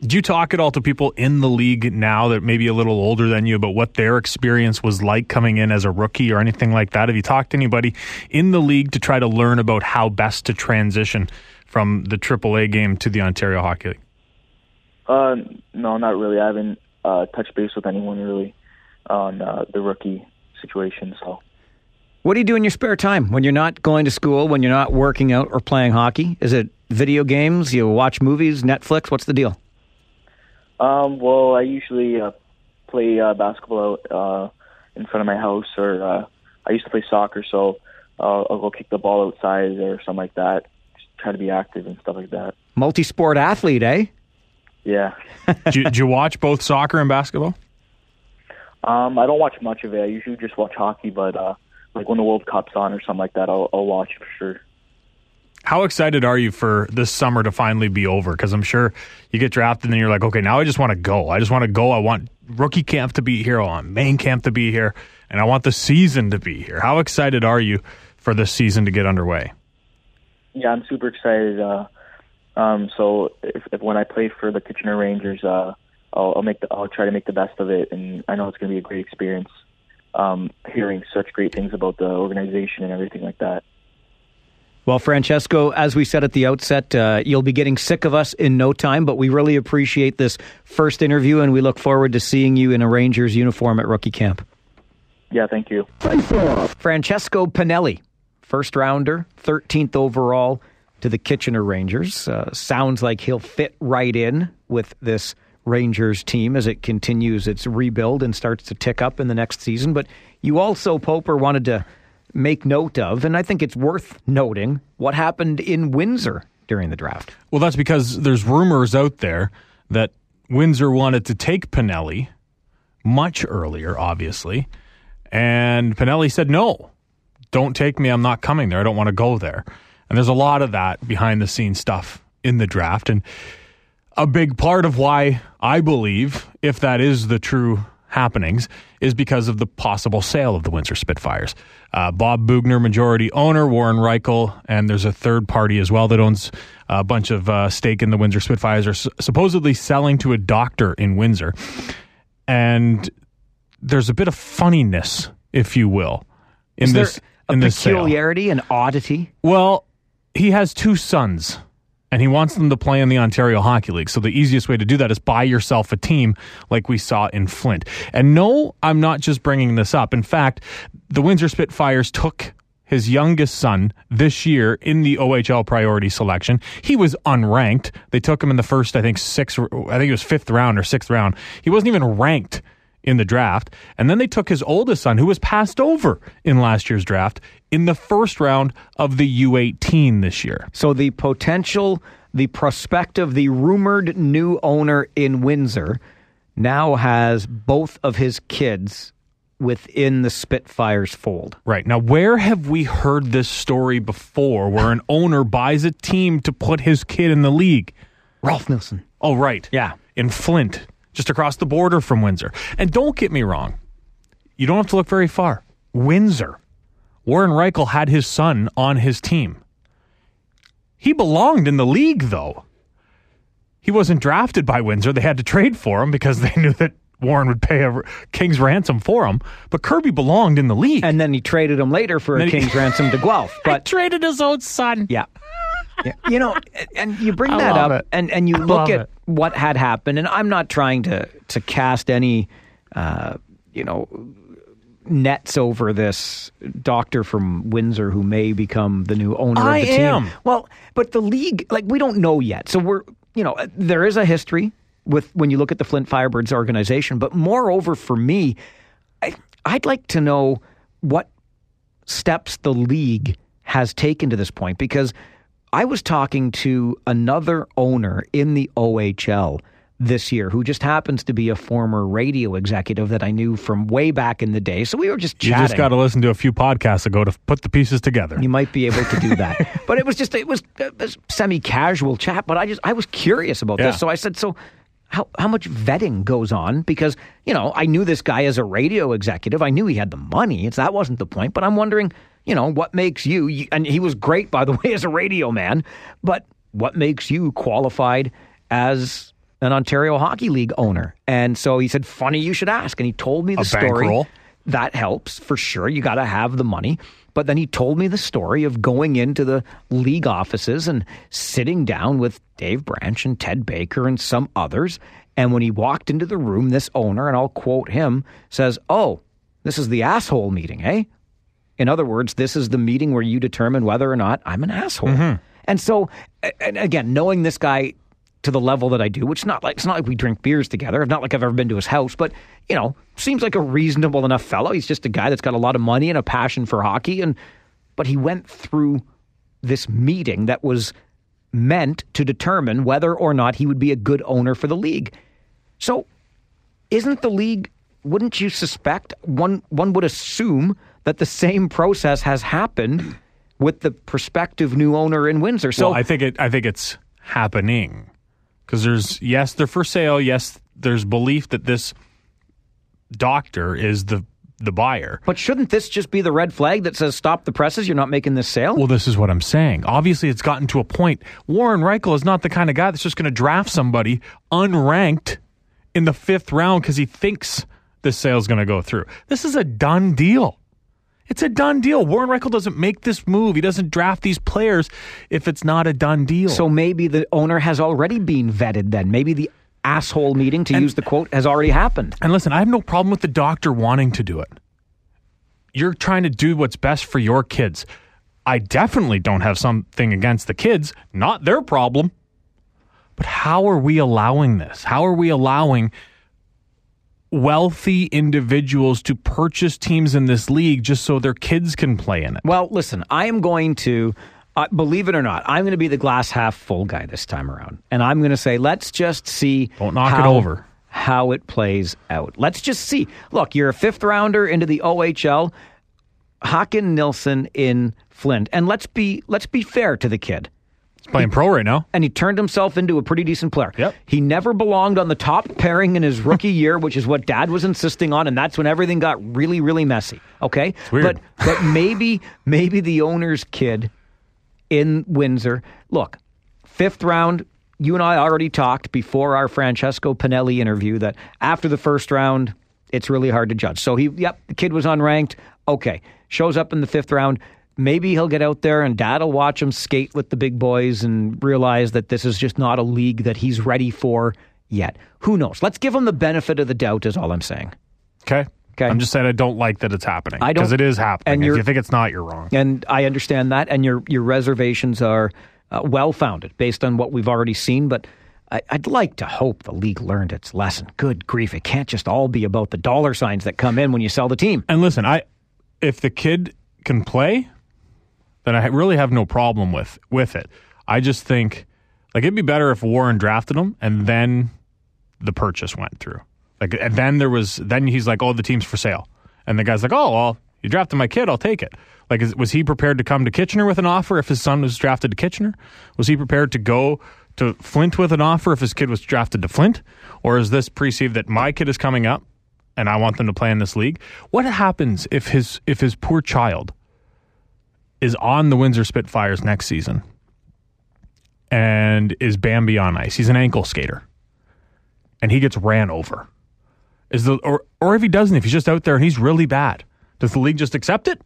Did you talk at all to people in the league now that maybe a little older than you about what their experience was like coming in as a rookie or anything like that? Have you talked to anybody in the league to try to learn about how best to transition from the AAA game to the Ontario Hockey League? Uh, no, not really. I haven't uh, touched base with anyone really on uh, the rookie situation. So What do you do in your spare time when you're not going to school, when you're not working out or playing hockey? Is it video games? You watch movies, Netflix? What's the deal? Um, well, I usually uh, play uh, basketball out uh, in front of my house, or uh, I used to play soccer, so uh, I'll go kick the ball outside or something like that. Just try to be active and stuff like that. Multi sport athlete, eh? Yeah. do, you, did you watch both soccer and basketball? Um, I don't watch much of it. I usually just watch hockey, but uh, like when the World Cup's on or something like that, I'll, I'll watch for sure. How excited are you for this summer to finally be over? Because I'm sure you get drafted and then you're like, okay, now I just want to go. I just want to go. I want rookie camp to be here. I want main camp to be here. And I want the season to be here. How excited are you for this season to get underway? Yeah, I'm super excited. Uh, um, so if, if when I play for the Kitchener Rangers, uh, I'll, I'll make the, I'll try to make the best of it, and I know it's going to be a great experience. Um, hearing such great things about the organization and everything like that. Well, Francesco, as we said at the outset, uh, you'll be getting sick of us in no time, but we really appreciate this first interview, and we look forward to seeing you in a Rangers uniform at rookie camp. Yeah, thank you. Francesco Pinelli, first rounder, 13th overall to the Kitchener Rangers. Uh, sounds like he'll fit right in with this Rangers team as it continues its rebuild and starts to tick up in the next season. But you also, Poper, wanted to make note of, and I think it's worth noting, what happened in Windsor during the draft. Well, that's because there's rumors out there that Windsor wanted to take Pinelli much earlier, obviously. And Pinelli said, no, don't take me. I'm not coming there. I don't want to go there. And there's a lot of that behind the scenes stuff in the draft. And a big part of why I believe, if that is the true happenings, is because of the possible sale of the Windsor Spitfires. Uh, Bob Boughner, majority owner, Warren Rychel, and there's a third party as well that owns a bunch of uh, stake in the Windsor Spitfires, are s- supposedly selling to a doctor in Windsor. And there's a bit of funniness, if you will, in Is this there a in this sale. peculiarity, an oddity? Well, he has two sons, and he wants them to play in the Ontario Hockey League. So the easiest way to do that is buy yourself a team like we saw in Flint. And no, I'm not just bringing this up. In fact, the Windsor Spitfires took his youngest son this year in the OHL priority selection. He was unranked. They took him in the first, I think, sixth, I think it was fifth round or sixth round. He wasn't even ranked in the draft. And then they took his oldest son, who was passed over in last year's draft, in the first round of the U18 this year. So the potential, the prospective, the rumored new owner in Windsor now has both of his kids within the Spitfires fold. Right. Now, where have we heard this story before where an owner buys a team to put his kid in the league? Rolf Nilsson. Oh, right. Yeah. In Flint, just across the border from Windsor. And don't get me wrong, you don't have to look very far. Windsor. Warren Rychel had his son on his team. He belonged in the league, though. He wasn't drafted by Windsor. They had to trade for him because they knew that Warren would pay a king's ransom for him. But Kerby belonged in the league. And then he traded him later for a he- king's ransom to Guelph. But traded his own son. Yeah. Yeah. You know, and you bring I that up it. and, and you I look at it. what had happened, and I'm not trying to, to cast any, uh, you know, nets over this doctor from Windsor who may become the new owner I of the team. am. Well, but the league, like, we don't know yet. So we're, you know, there is a history with when you look at the Flint Firebirds organization, but moreover, for me, I, I'd like to know what steps the league has taken to this point because I was talking to another owner in the OHL this year who just happens to be a former radio executive that I knew from way back in the day. So we were just chatting. You just got to listen to a few podcasts ago to put the pieces together. You might be able to do that. but it was just it was uh, uh, a semi casual chat. But I just I was curious about Yeah. this, so I said, so how how much vetting goes on? Because you know I knew this guy as a radio executive. I knew he had the money. It's that wasn't the point. But I'm wondering, you know, what makes you? And he was great, by the way, as a radio man. But what makes you qualified as an Ontario Hockey League owner? And so he said, funny you should ask. And he told me the A story bankroll? that helps for sure. You got to have the money. But then he told me the story of going into the league offices and sitting down with Dave Branch and Ted Baker and some others. And when he walked into the room, this owner, and I'll quote him, says, Oh, this is the asshole meeting, eh? In other words, this is the meeting where you determine whether or not I'm an asshole. Mm-hmm. And so, and again, knowing this guy to the level that I do, which not like it's not like we drink beers together. It's not like I've ever been to his house, but you know, seems like a reasonable enough fellow. He's just a guy that's got a lot of money and a passion for hockey, and but he went through this meeting that was meant to determine whether or not he would be a good owner for the league. So isn't the league wouldn't you suspect one one would assume that the same process has happened with the prospective new owner in Windsor. So well, I think it. I think it's happening because there's yes, they're for sale. Yes, there's belief that this doctor is the the buyer. but shouldn't this just be the red flag that says stop the presses, you're not making this sale? Well, this is what I'm saying. Obviously, it's gotten to a point. Warren Rychel is not the kind of guy that's just going to draft somebody unranked in the fifth round because he thinks this sale's going to go through. This is a done deal. It's a done deal. Warren Rychel doesn't make this move. He doesn't draft these players if it's not a done deal. So maybe the owner has already been vetted then. Maybe the asshole meeting, to use the quote, has already happened. And listen, I have no problem with the doctor wanting to do it. You're trying to do what's best for your kids. I definitely don't have something against the kids, not their problem. But how are we allowing this? How are we allowing wealthy individuals to purchase teams in this league just so their kids can play in it? Well, listen, I am going to, uh, believe it or not, I'm going to be the glass half full guy this time around. And I'm going to say, let's just see. Don't knock it how- over. How it plays out. Let's just see. Look, you're a fifth rounder into the OHL. Hakan Nilsson in Flint. And let's be let's be fair to the kid. He's playing pro right now. and he turned himself into a pretty decent player. Yep. He never belonged on the top pairing in his rookie year, which is what dad was insisting on, and that's when everything got really, really messy. Okay? weird. But but maybe maybe the owner's kid in Windsor. Look, fifth round, you and I already talked before our Francesco Pinelli interview that after the first round, it's really hard to judge. So he yep, the kid was unranked. Okay. Shows up in the fifth round. Maybe he'll get out there and dad'll watch him skate with the big boys and realize that this is just not a league that he's ready for yet. Who knows? Let's give him the benefit of the doubt, is all I'm saying. Okay. Okay. I'm just saying I don't like that it's happening. I don't- Because it is happening. and if you think it's not, you're wrong. And I understand that, and your your reservations are uh, well founded based on what we've already seen. But I, I'd like to hope the league learned its lesson. Good grief, it can't just all be about the dollar signs that come in when you sell the team. And listen, I if the kid can play, then I really have no problem with with it. I just think like it'd be better if Warren drafted him and then the purchase went through. Like and then there was then he's like, "Oh, the team's for sale," and the guy's like, "Oh, well, you drafted my kid, I'll take it." Like, is, was he prepared to come to Kitchener with an offer if his son was drafted to Kitchener? Was he prepared to go to Flint with an offer if his kid was drafted to Flint? Or is this perceived that my kid is coming up and I want them to play in this league? What happens if his if his poor child is on the Windsor Spitfires next season and is Bambi on ice? He's an ankle skater and he gets ran over. Is the or or if he doesn't, if he's just out there and he's really bad, does the league just accept it?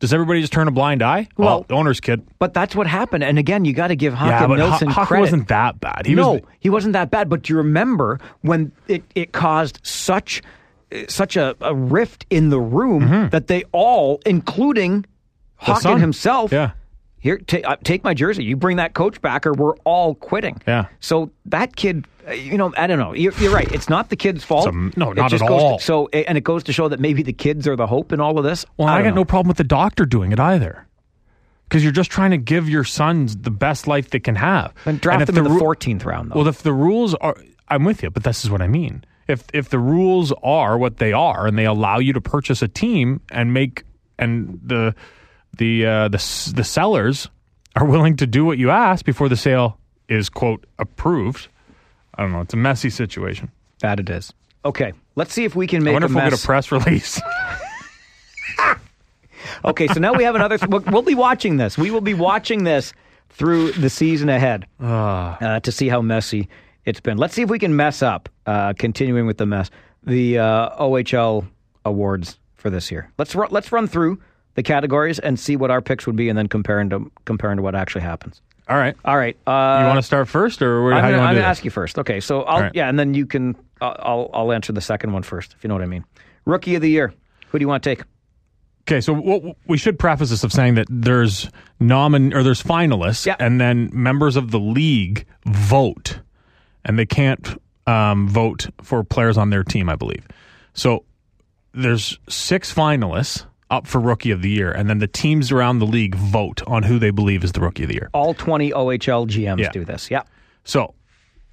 Does everybody just turn a blind eye? Oh, well- oh, the owner's kid. But that's what happened. And again, you got to give Yeah, Hakan but Nilsson Hockey credit. wasn't that bad. He no, was he wasn't that bad. But do you remember when it, it caused such eh, such a, a rift in the room mm-hmm. that they all, including Mm-hmm. himself, yeah. here ta- uh, take my jersey. You bring that coach back, or we're all quitting. Yeah. So that kid, uh, you know, I don't know. You're, you're right. It's not the kid's fault. A- no, not at goes to- all. so, and it goes to show that maybe the kids are the hope in all of this. Well, I, don't got know. no problem with the doctor doing it either. Because you're just trying to give your sons the best life they can have. And draft if them in the 14th round, though. Well, if the rules are, I'm with you, but this is what I mean. If if the rules are what they are, and they allow you to purchase a team and make, and the the uh, the the sellers are willing to do what you ask before the sale is quote approved. I don't know. It's a messy situation. that it is. Okay, let's see if we can I make wonder a if we'll get a press release. Okay, so now we have another. we'll, we'll be watching this. We will be watching this through the season ahead uh, to see how messy it's been. Let's see if we can mess up. Uh, continuing with the mess, the uh, OHL awards for this year. Let's ru- let's run through the categories and see what our picks would be, and then comparing to comparing to what actually happens. All right. All right. Uh, You want to start first, or where, I'm how gonna, you I'm gonna ask you first. Okay, so I'll right. yeah, and then you can uh, I'll I'll answer the second one first, if you know what I mean. Rookie of the year. Who do you want to take? Okay, so what, we should preface this of saying that there's nomin or there's finalists, Yeah. and then members of the league vote, and they can't um, vote for players on their team, I believe. So there's six finalists up for rookie of the year, and then the teams around the league vote on who they believe is the rookie of the year. All 20 OHL GMs Yeah. do this. Yeah. So,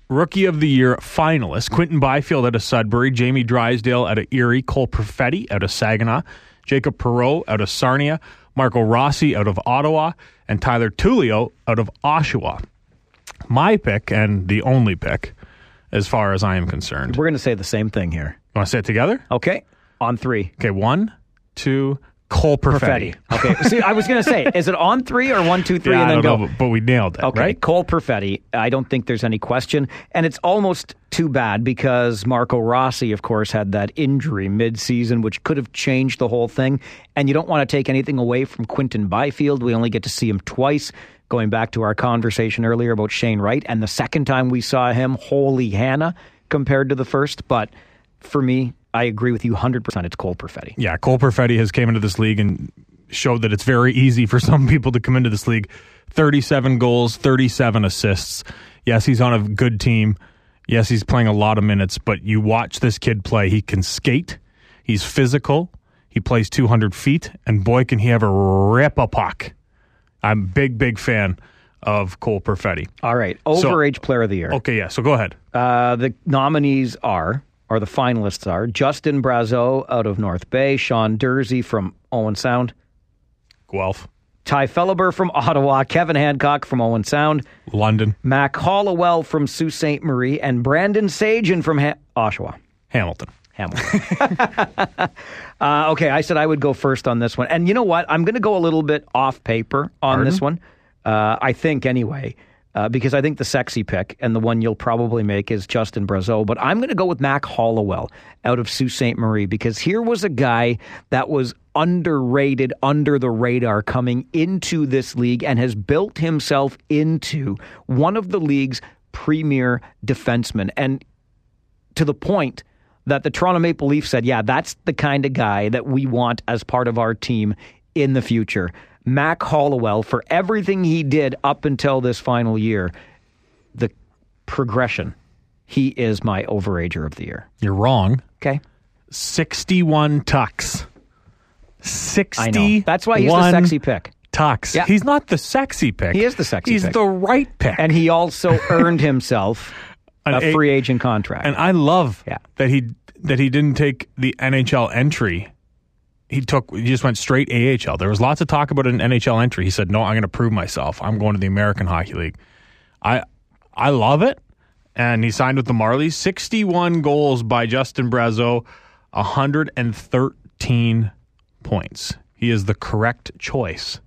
rookie of the year finalists Quinton Byfield out of Sudbury, Jamie Drysdale out of Erie, Cole Perfetti out of Saginaw, Jacob Perreault out of Sarnia, Marco Rossi out of Ottawa, and Tyler Tullio out of Oshawa. My pick, and the only pick, as far as I am concerned. We're going to say the same thing here. You Want to say it together? Okay. On three. Okay, one, two, Cole Perfetti. Perfetti. Okay. See, I was going to say, is it on three or one, two, three, Yeah, and I then don't go? know, but, but we nailed it, Okay, right? Cole Perfetti. I don't think there's any question. And it's almost too bad because Marco Rossi, of course, had that injury mid-season, which could have changed the whole thing. And you don't want to take anything away from Quinton Byfield. We only get to see him twice. Going back to our conversation earlier about Shane Wright, and the second time we saw him, holy Hannah, compared to the first. But for me, I agree with you 100%. It's Cole Perfetti. Yeah, Cole Perfetti has came into this league and showed that it's very easy for some people to come into this league. 37 goals, 37 assists. Yes, he's on a good team. Yes, he's playing a lot of minutes, but you watch this kid play. He can skate. He's physical. He plays 200 feet, and boy, can he ever rip a puck. I'm a big, big fan of Cole Perfetti. All right, overage player of the year. Okay, yeah, so go ahead. Uh, the nominees are, or the finalists are, Justin Brazeau out of North Bay, Sean Durzi from Owen Sound, Guelph, Ty Felhaber from Ottawa, Kevin Hancock from Owen Sound, London, Mac Hollowell from Sault Ste. Marie, and Brandon Saigeon from ha- Oshawa. Hamilton. Hamilton. uh, okay, I said I would go first on this one. And you know what? I'm going to go a little bit off paper on this one. Uh, I think, anyway, uh, because I think the sexy pick and the one you'll probably make is Justin Brazeau. But I'm going to go with Mac Hollowell out of Sault Ste. Marie because here was a guy that was underrated, under the radar coming into this league and has built himself into one of the league's premier defensemen. And to the point that the Toronto Maple Leafs said, yeah, that's the kind of guy that we want as part of our team in the future. Mac Hollowell, for everything he did up until this final year, the progression, he is my overager of the year. You're wrong. Okay. 61 tucks. 60. I know. That's why he's the sexy pick. Tucks. Yeah. He's not the sexy pick. He is the sexy He's pick. the right pick. And he also earned himself a free agent contract. And I love Yeah. that he that he didn't take the NHL entry. He took he just went straight AHL. There was lots of talk about an NHL entry. He said, "No, I'm going to prove myself. I'm going to the American Hockey League." I I love it. And he signed with the Marlies. 61 goals by Justin Brazeau, 113 points. He is the correct choice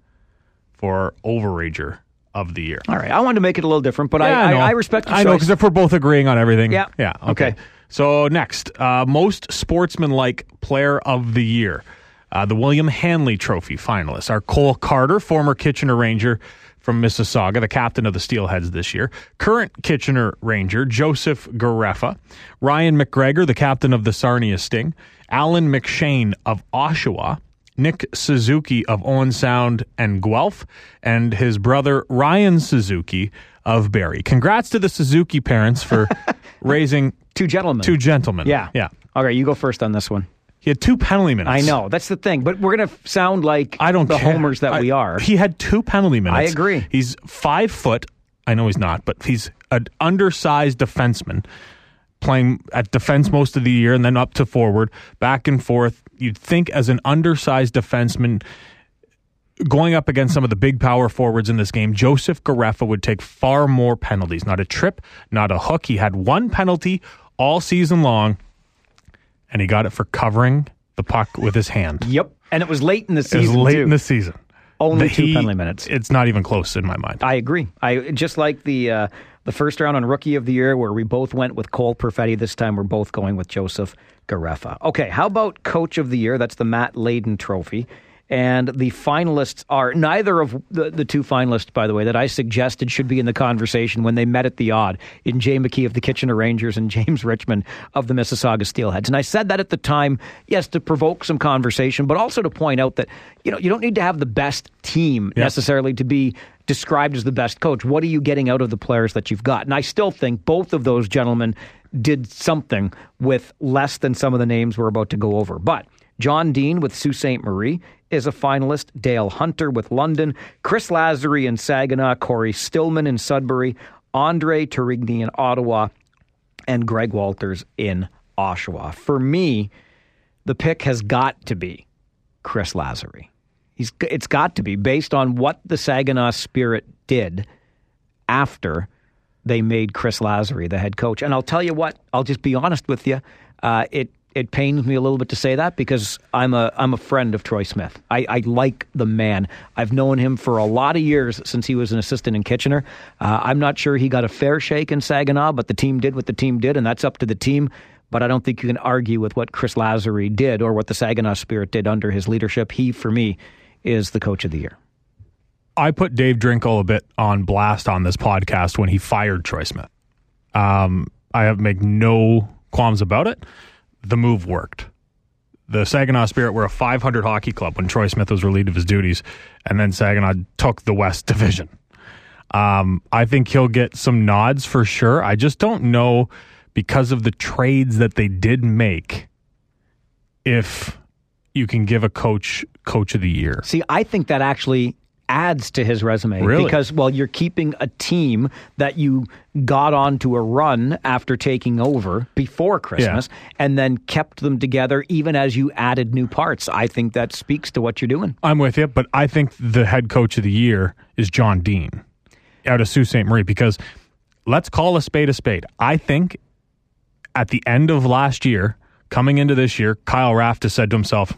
for overager of the year. All right. I wanted to make it a little different, but Yeah, I. I, I respect I know because if we're both agreeing on everything. Yeah. Yeah. Okay. Okay. So next, uh, most sportsmanlike player of the year, uh, the William Hanley Trophy finalists are Cole Carter, former Kitchener Ranger from Mississauga, the captain of the Steelheads this year. Current Kitchener Ranger Joseph Garreffa, Ryan McGregor, the captain of the Sarnia Sting, Alan McShane of Oshawa. Nick Suzuki of Owen Sound and Guelph, and his brother Ryan Suzuki of Barrie. Congrats to the Suzuki parents for raising two gentlemen. two gentlemen. Yeah. Yeah. All right. You go first on this one. He had two penalty minutes. I know. That's the thing. But we're going to sound like I don't the care. homers that I- we are. He had two penalty minutes. I agree. He's five foot. I know he's not, but he's an undersized defenseman playing at defense most of the year and then up to forward, back and forth. You'd think as an undersized defenseman going up against some of the big power forwards in this game, Joseph Garreffa would take far more penalties. Not a trip, not a hook. He had one penalty all season long, and he got it for covering the puck with his hand. Yep. And it was late in the It was season. late too. in the season. Only The- two he- penalty minutes. It's not even close in my mind. I agree. I just like the uh, the first round on Rookie of the Year, where we both went with Cole Perfetti. This time, we're both going with Joseph Garreffa. Okay, how about Coach of the Year? That's the Matt Leyden Trophy. And the finalists are neither of the, the two finalists, by the way, that I suggested should be in the conversation when they met at the odd in Jay McKee of the Kitchener Rangers and James Richmond of the Mississauga Steelheads. And I said that at the time, yes, to provoke some conversation, but also to point out that you know you don't need to have the best team Yeah. necessarily to be described as the best coach. What are you getting out of the players that you've got? And I still think both of those gentlemen did something with less than some of the names we're about to go over. But John Dean with Sault Ste. Marie is a finalist. Dale Hunter with London. Chris Lazary in Saginaw. Cory Stillman in Sudbury. Andre Tourigny in Ottawa. And Greg Walters in Oshawa. For me, the pick has got to be Chris Lazary. He's it's got to be based on what the Saginaw Spirit did after they made Chris Lazary the head coach. And I'll tell you what, I'll just be honest with you. Uh, it it pains me a little bit to say that because I'm a I'm a friend of Troy Smith. I, I like the man. I've known him for a lot of years since he was an assistant in Kitchener. Uh, I'm not sure he got a fair shake in Saginaw, but the team did what the team did, and that's up to the team. But I don't think you can argue with what Chris Lazary did or what the Saginaw Spirit did under his leadership. He, for me, is the coach of the year. I put Dave Drinkill a bit on blast on this podcast when he fired Troy Smith. Um, I have make no qualms about it. The move worked. The Saginaw Spirit were a 500 hockey club when Troy Smith was relieved of his duties, and then Saginaw took the West Division. Um, I think he'll get some nods for sure. I just don't know because of the trades that they did make if you can give a coach coach of the year. See, I think that actually adds to his resume Really? because well you're keeping a team that you got onto a run after taking over before Christmas and then kept them together even as you added new parts. I think that speaks to what you're doing. I'm with you, but I think the head coach of the year is John Dean out of Sault Ste. Marie because let's call a spade a spade. I think at the end of last year, coming into this year, Kyle Raft has said to himself,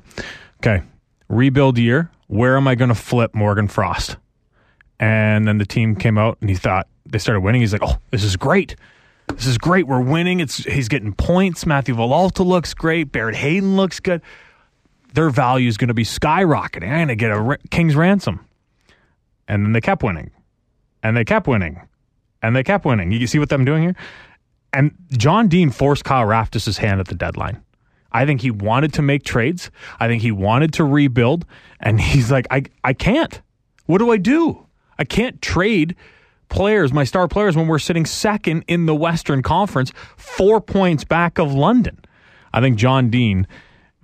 okay, rebuild year, where am I going to flip Morgan Frost? And then the team came out and he thought they started winning. He's like, oh, this is great. This is great. We're winning. It's he's getting points. Matthew Villalta looks great. Barrett Hayton looks good. Their value is going to be skyrocketing. I'm going to get a ra- king's ransom. And then they kept winning, and they kept winning, and they kept winning. You see what I'm doing here? And John Dean forced Kyle Raftis' hand at the deadline. I think he wanted to make trades. I think he wanted to rebuild, and he's like, I, I can't. What do I do? I can't trade players, my star players, when we're sitting second in the Western Conference, four points back of London. I think John Dean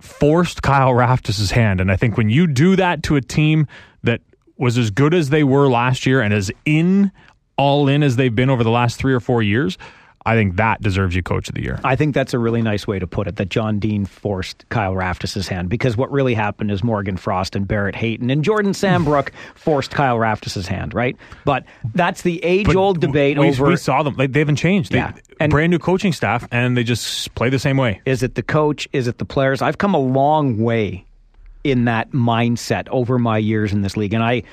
forced Kyle Raftis' hand. And I think when you do that to a team that was as good as they were last year and as in all in as they've been over the last three or four years, I think that deserves you coach of the year. I think that's a really nice way to put it that John Dean forced Kyle Raftis' hand because what really happened is Morgan Frost and Barrett Hayton and Jordan Sambrook forced Kyle Raftis' hand, right? But that's the age old debate we, over. We saw them. Like, they haven't changed. They, Yeah. And- brand new coaching staff, and they just play the same way. Is it the coach? Is it the players? I've come a long way in that mindset over my years in this league, and I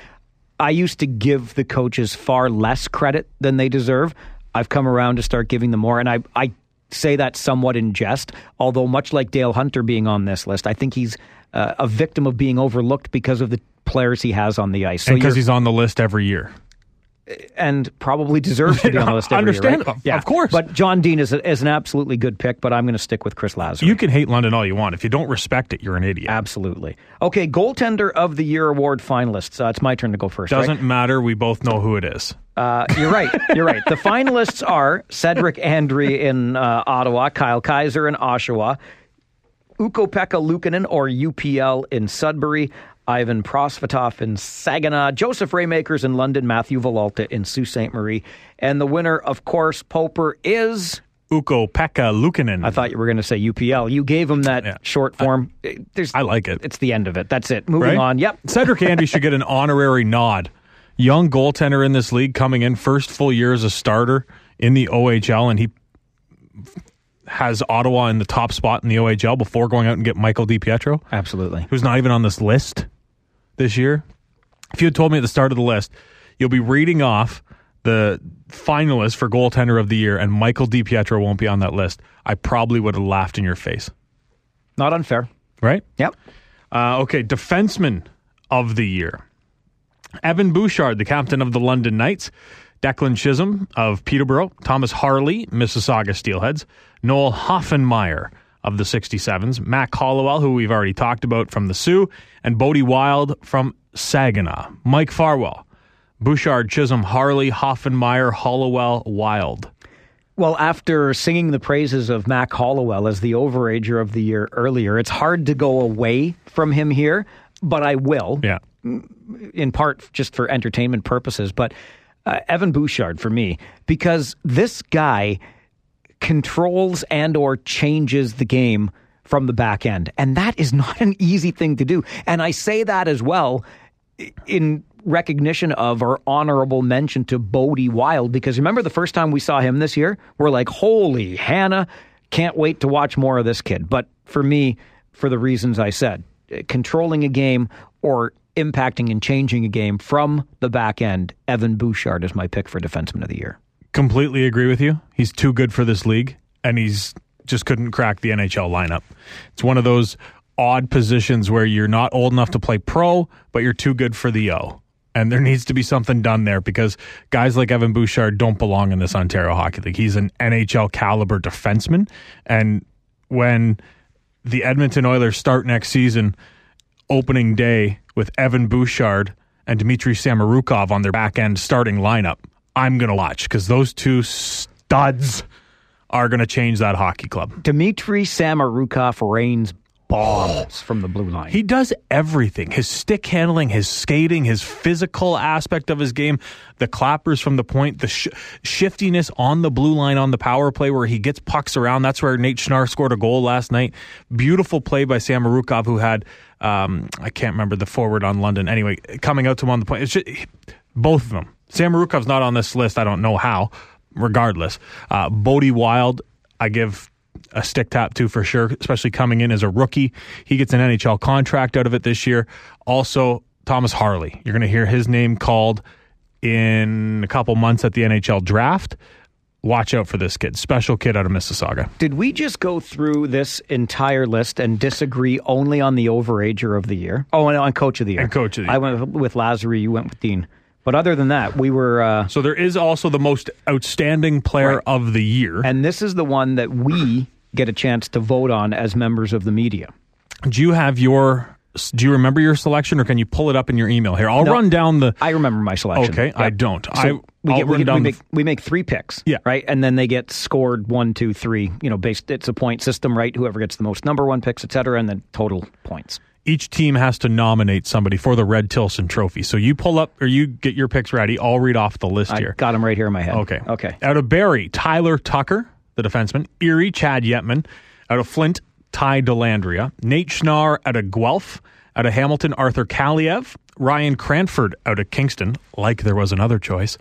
I used to give the coaches far less credit than they deserve. I've come around to start giving them more, and I I say that somewhat in jest. Although much like Dale Hunter being on this list, I think he's uh, a victim of being overlooked because of the players he has on the ice. So because he's on the list every year. And probably deserves to be on the list. Every year, right? Understand- of course. But John Dean is, a, is an absolutely good pick. But I'm going to stick with Chris Lazar. You can hate London all you want. If you don't respect it, you're an idiot. Absolutely. Okay, goaltender of the year award finalists. Uh, it's my turn to go first. Doesn't matter. We both know who it is. Uh, you're right. You're right. The finalists are Cedric Andre in uh, Ottawa, Kyle Keyser in Oshawa, Ukko-Pekka Luukkonen or UPL in Sudbury, Ivan Prosvetov in Saginaw, Joseph Raaymakers in London, Matthew Villalta in Sault Ste. Marie. And the winner, of course, Poper is. Ukko Pekka Luukkonen. I thought you were going to say UPL. You gave him that Yeah. short form. There's, I like it. It's the end of it. That's it. Moving right? on. Yep. Cedric Andy should get an honorary nod. Young goaltender in this league coming in first full year as a starter in the OHL, and he has Ottawa in the top spot in the OHL before going out and get Michael DiPietro, Absolutely. who's not even on this list this year. If you had told me at the start of the list, you'll be reading off the finalists for goaltender of the year, and Michael DiPietro won't be on that list, I probably would have laughed in your face. Not unfair. Right? Yep. Uh, okay, defenseman of the year. Evan Bouchard, the captain of the London Knights. Declan Chisholm of Peterborough. Thomas Harley, Mississauga Steelheads. Noel Hoefenmayer of the 67s. Mac Hollowell, who we've already talked about from the Soo. And Bode Wilde from Saginaw. Mike Farwell. Bouchard, Chisholm, Harley, Hoefenmayer, Hollowell, Wilde. Well, after singing the praises of Mac Hollowell as the overager of the year earlier, it's hard to go away from him here, but I will, Yeah. in part just for entertainment purposes. But uh, Evan Bouchard for me, because this guy controls and or changes the game from the back end, and that is not an easy thing to do. And I say that as well in recognition of or honorable mention to Bode Wilde because remember the first time we saw him this year, we're like, holy Hannah, can't wait to watch more of this kid. But for me, for the reasons I said, controlling a game or impacting and changing a game from the back end, Evan Bouchard is my pick for defenseman of the year. Completely agree with you. He's too good for this league, and he's just couldn't crack the NHL lineup. It's one of those odd positions where you're not old enough to play pro, but you're too good for the O. And there needs to be something done there because guys like Evan Bouchard don't belong in this Ontario Hockey League. He's an NHL caliber defenseman. And when the Edmonton Oilers start next season, opening day with Evan Bouchard and Dmitry Samorukov on their back end starting lineup, I'm going to watch because those two studs are going to change that hockey club. Dmitry Samorukov rains bombs from the blue line. He does everything his stick handling, his skating, his physical aspect of his game, the clappers from the point, the sh- shiftiness on the blue line on the power play where he gets pucks around. That's where Nate Schnarr scored a goal last night. Beautiful play by Samorukov, who had, um, I can't remember the forward on London. Anyway, coming out to him on the point. It's just, both of them. Samorukov's not on this list. I don't know how. Regardless, uh, Bode Wilde, I give a stick tap to for sure, especially coming in as a rookie. He gets an NHL contract out of it this year. Also, Thomas Harley. You're going to hear his name called in a couple months at the NHL draft. Watch out for this kid. Special kid out of Mississauga. Did we just go through this entire list and disagree only on the overager of the year? Oh, and on coach of the year. And coach of the year. I went with Lazary. You went with Dean. But other than that, we were. Uh, So there is also the most outstanding player Right. of the year. and this is the one that we get a chance to vote on as members of the media. Do you have your? Do you remember your selection, or can you pull it up in your email here? I'll No. run down the. I remember my selection. Okay, I don't. So I We, get, we, get- we make we make three picks, Yeah. right, and then they get scored one, two, three. You know, based it's a point system, right? Whoever gets the most number one picks, et cetera, and then total points. Each team has to nominate somebody for the Red Tilson Trophy. So you pull up or you get your picks ready. I'll read off the list I here. got them right here in my head. Okay. okay. Out of Barrie, Tyler Tucker, the defenseman. Erie, Chad Yetman. Out of Flint, Ty Dellandrea. Nate Schnarr out of Guelph. Out of Hamilton, Arthur Kaliyev. Ryan Cranford out of Kingston, like there was another choice.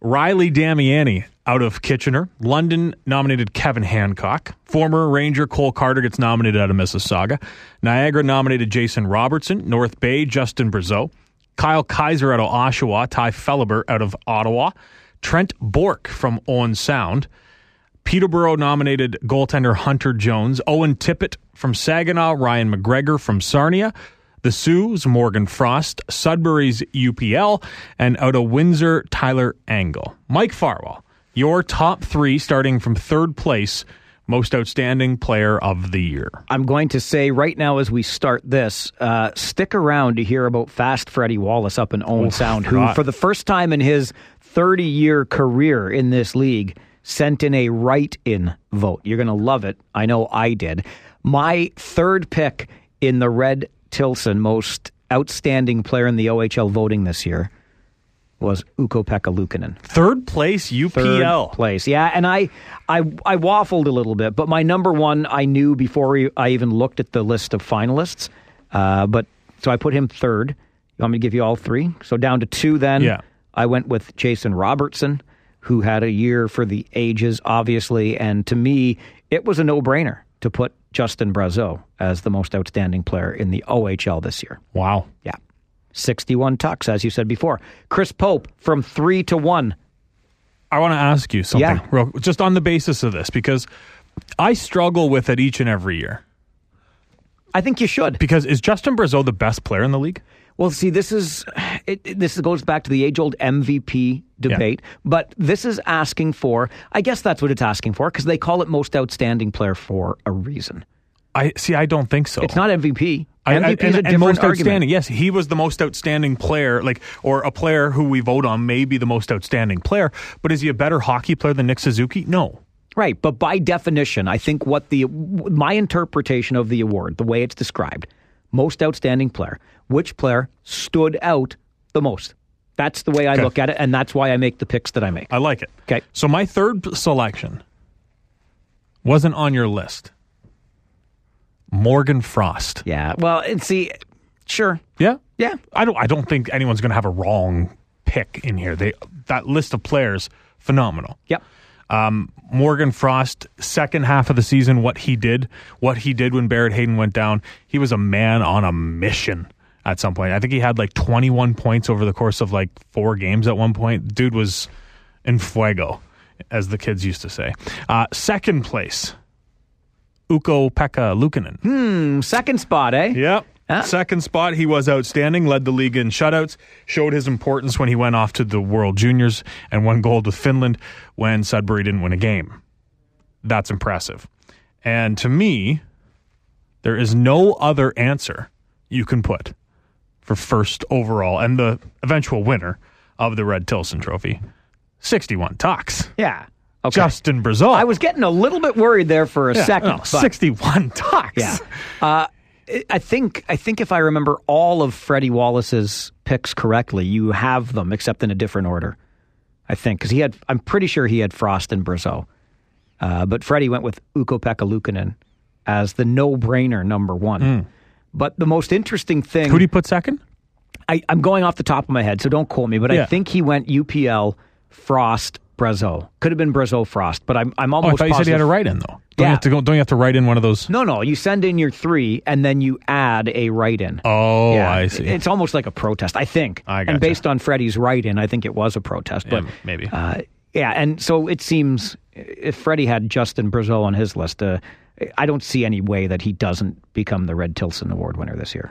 Riley Damiani out of Kitchener. London nominated Kevin Hancock. Former Ranger Cole Carter gets nominated out of Mississauga. Niagara nominated Jason Robertson. North Bay, Justin Brazeau. Kyle Keyser out of Oshawa. Ty Felhaber out of Ottawa. Trent Bork from Owen Sound. Peterborough nominated goaltender Hunter Jones. Owen Tippett from Saginaw. Ryan McGregor from Sarnia. The Soo, Morgan Frost. Sudbury's UPL. And out of Windsor, Tyler Angle. Mike Farwell, your top three starting from third place, most outstanding player of the year. I'm going to say right now as we start this, uh, stick around to hear about Fast Freddie Wallace up in Owen Sound, who, for the first time in his 30 year career in this league, sent in a write in vote. You're going to love it. I know I did. My third pick in the Red Tilson most outstanding player in the OHL voting this year was Ukko Pekka Luukkonen Third place, third UPL. place. Yeah, and I, I, I waffled a little bit, but my number one I knew before I even looked at the list of finalists. Uh, but so I put him third. You want me to give you all three? So down to two. Then Yeah. I went with Jason Robertson, who had a year for the ages, obviously, and to me it was a no brainer to put Justin Brazeau as the most outstanding player in the OHL this year. Wow. Yeah. 61 tucks, as you said before. Chris Pope from three to one. I want to ask you something, Yeah. real, just on the basis of this, because I struggle with it each and every year. I think you should. Because is Justin Brazeau the best player in the league? Well, see, this is it, it- this goes back to the age-old MVP debate, but this is asking for. I guess that's what it's asking for because they call it most outstanding player for a reason. I see. I don't think so. It's not MVP. I, I- MVP is a different most argument. outstanding. Yes, he was the most outstanding player, like or a player who we vote on may be the most outstanding player. But is he a better hockey player than Nick Suzuki? No. Right, but by definition, I think what the my interpretation of the award, the way it's described, most outstanding player, which player stood out the most? That's the way I Okay. look at it, and that's why I make the picks that I make. I like it. Okay. So my third selection wasn't on your list. Morgan Frost. Yeah, well, and see, sure, Yeah. yeah, I don't. I don't think anyone's going to have a wrong pick in here. They that list of players phenomenal. yep. Um, Morgan Frost, second half of the season, what he did, what he did when Barrett Hayton went down, he was a man on a mission at some point. I think he had like 21 points over the course of like four games at one point. Dude was in fuego, as the kids used to say. Uh, second place, Ukko Pekka Luukkonen. Second spot, eh? Yep. Huh? Second spot, he was outstanding, led the league in shutouts, showed his importance when he went off to the World Juniors and won gold with Finland when Sudbury didn't win a game. That's impressive. And to me, there is no other answer you can put for first overall and the eventual winner of the Red Tilson Trophy. 61 talks. Yeah. Okay. Justin Brazeau. I was getting a little bit worried there for a Yeah, second. no, but- 61 talks. Yeah. Uh, I think I think if I remember all of Freddie Wallace's picks correctly, you have them except in a different order. I think because he had, I'm pretty sure he had Frost and Brazeau, uh, but Freddie went with Ukko Pekka Luukkonen as the no-brainer number one. But the most interesting thing, Who did he put second? I, I'm going off the top of my head, so don't quote me, but Yeah. I think he went UPL, Frost, Brazeau. Could have been Brazeau, Frost, but I'm I'm Oh, I almost thought you said you had a write in though. Don't you Yeah. have to go? Don't you have to write in one of those? No, no. You send in your three, and then you add a write-in. Oh, Yeah, I see. It's almost like a protest, I think. I And based on Freddie's write-in, I think it was a protest. But Yeah, maybe. uh, yeah, and so it seems if Freddie had Justin Brazeau on his list, uh, I don't see any way that he doesn't become the Red Tilson Award winner this year.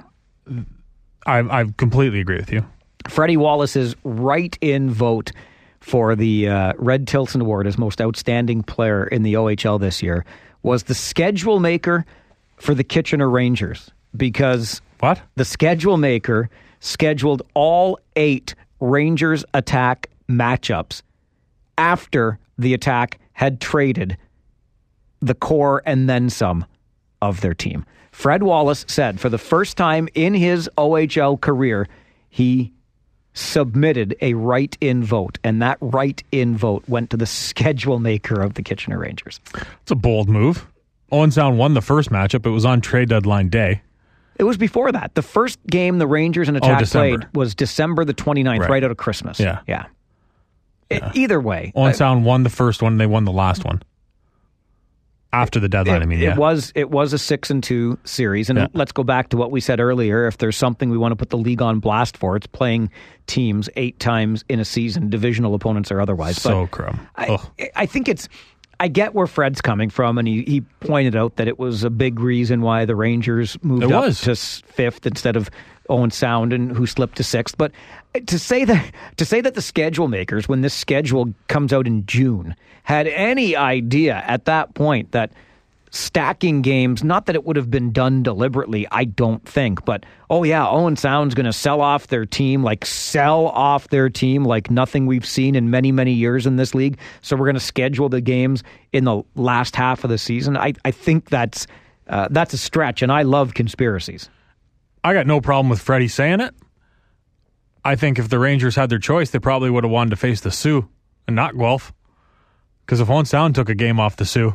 I, I completely agree with you. Freddie Wallace's write-in vote for the uh, Red Tilson Award as most outstanding player in the OHL this year was the schedule maker for the Kitchener Rangers because What? the schedule maker scheduled all eight Rangers attack matchups after the attack had traded the core and then some of their team. Fred Wallace said for the first time in his OHL career, he submitted a write in vote, and that write in vote went to the schedule maker of the Kitchener Rangers. It's a bold move. Owen Sound won the first matchup. It was on trade deadline day. It was before that. The first game the Rangers and Attack December. played was December the 29th, right, Right. out of Christmas. Yeah. Yeah. E- either way. Owen uh, Sound won the first one. They won the last one. After the deadline, it, I mean, it was it was a six and two series, and Yeah. let's go back to what we said earlier. If there's something we want to put the league on blast for, it's playing teams eight times in a season, divisional opponents or otherwise. so But crumb. I, I think it's. I get where Fred's coming from, and he, he pointed out that it was a big reason why the Rangers moved It up was. to fifth instead of Owen Sound, and who slipped to sixth. But to say that to say that the schedule makers, when this schedule comes out in June, had any idea at that point that stacking games, not that it would have been done deliberately, I don't think, but oh yeah, Owen Sound's going to sell off their team, like sell off their team like nothing we've seen in many, many years in this league. So we're going to schedule the games in the last half of the season. I, I think that's uh, that's a stretch, and I love conspiracies. I got no problem with Freddie saying it. I think if the Rangers had their choice, they probably would have wanted to face the Soo and not Guelph. Because if Owen Sound took a game off the Soo,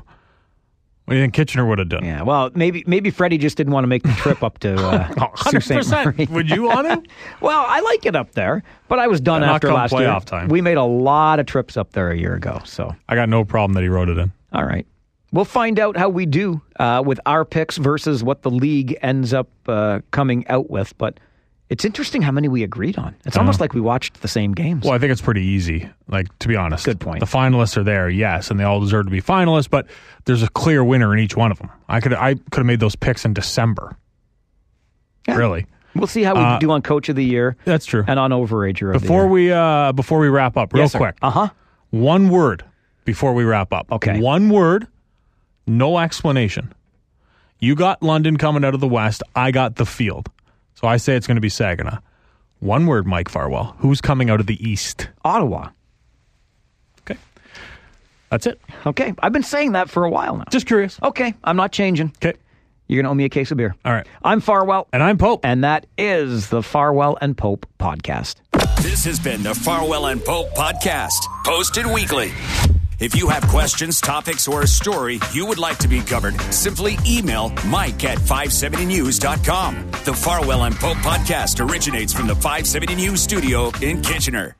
what do you think Kitchener would have done? Yeah, well, maybe maybe Freddie just didn't want to make the trip up to uh, Sault Ste. Marie. 100%. Would you want to? Well, I like it up there, but I was done Not after last year. playoff time. We made a lot of trips up there a year ago, so I got no problem that he wrote it in. all right. We'll find out how we do uh, with our picks versus what the league ends up uh, coming out with. But it's interesting how many we agreed on. It's almost like we watched the same games. Well, I think it's pretty easy. Like to be honest, Good point. The finalists are there, yes, and they all deserve to be finalists. But there's a clear winner in each one of them. I could I could have made those picks in December. Yeah. Really, We'll see how we Uh, do on Coach of the Year that's true. and on Overager Before we uh before we wrap up, real quick, Uh huh. one word before we wrap up. Okay. one word, no explanation. You got London coming out of the West. I got the field, so I say it's going to be Saginaw. One word, Mike Farwell. Who's coming out of the East? Ottawa. Okay, that's it. Okay. I've been saying that for a while now. Just curious. Okay. I'm not changing. Okay, You're going to owe me a case of beer. all right. I'm Farwell. And I'm Pope. And that is the Farwell and Pope podcast. This has been the Farwell and Pope podcast, posted weekly. If you have questions, topics, or a story you would like to be covered, simply email Mike at 570news.com. The Farwell and Pope podcast originates from the 570 News studio in Kitchener.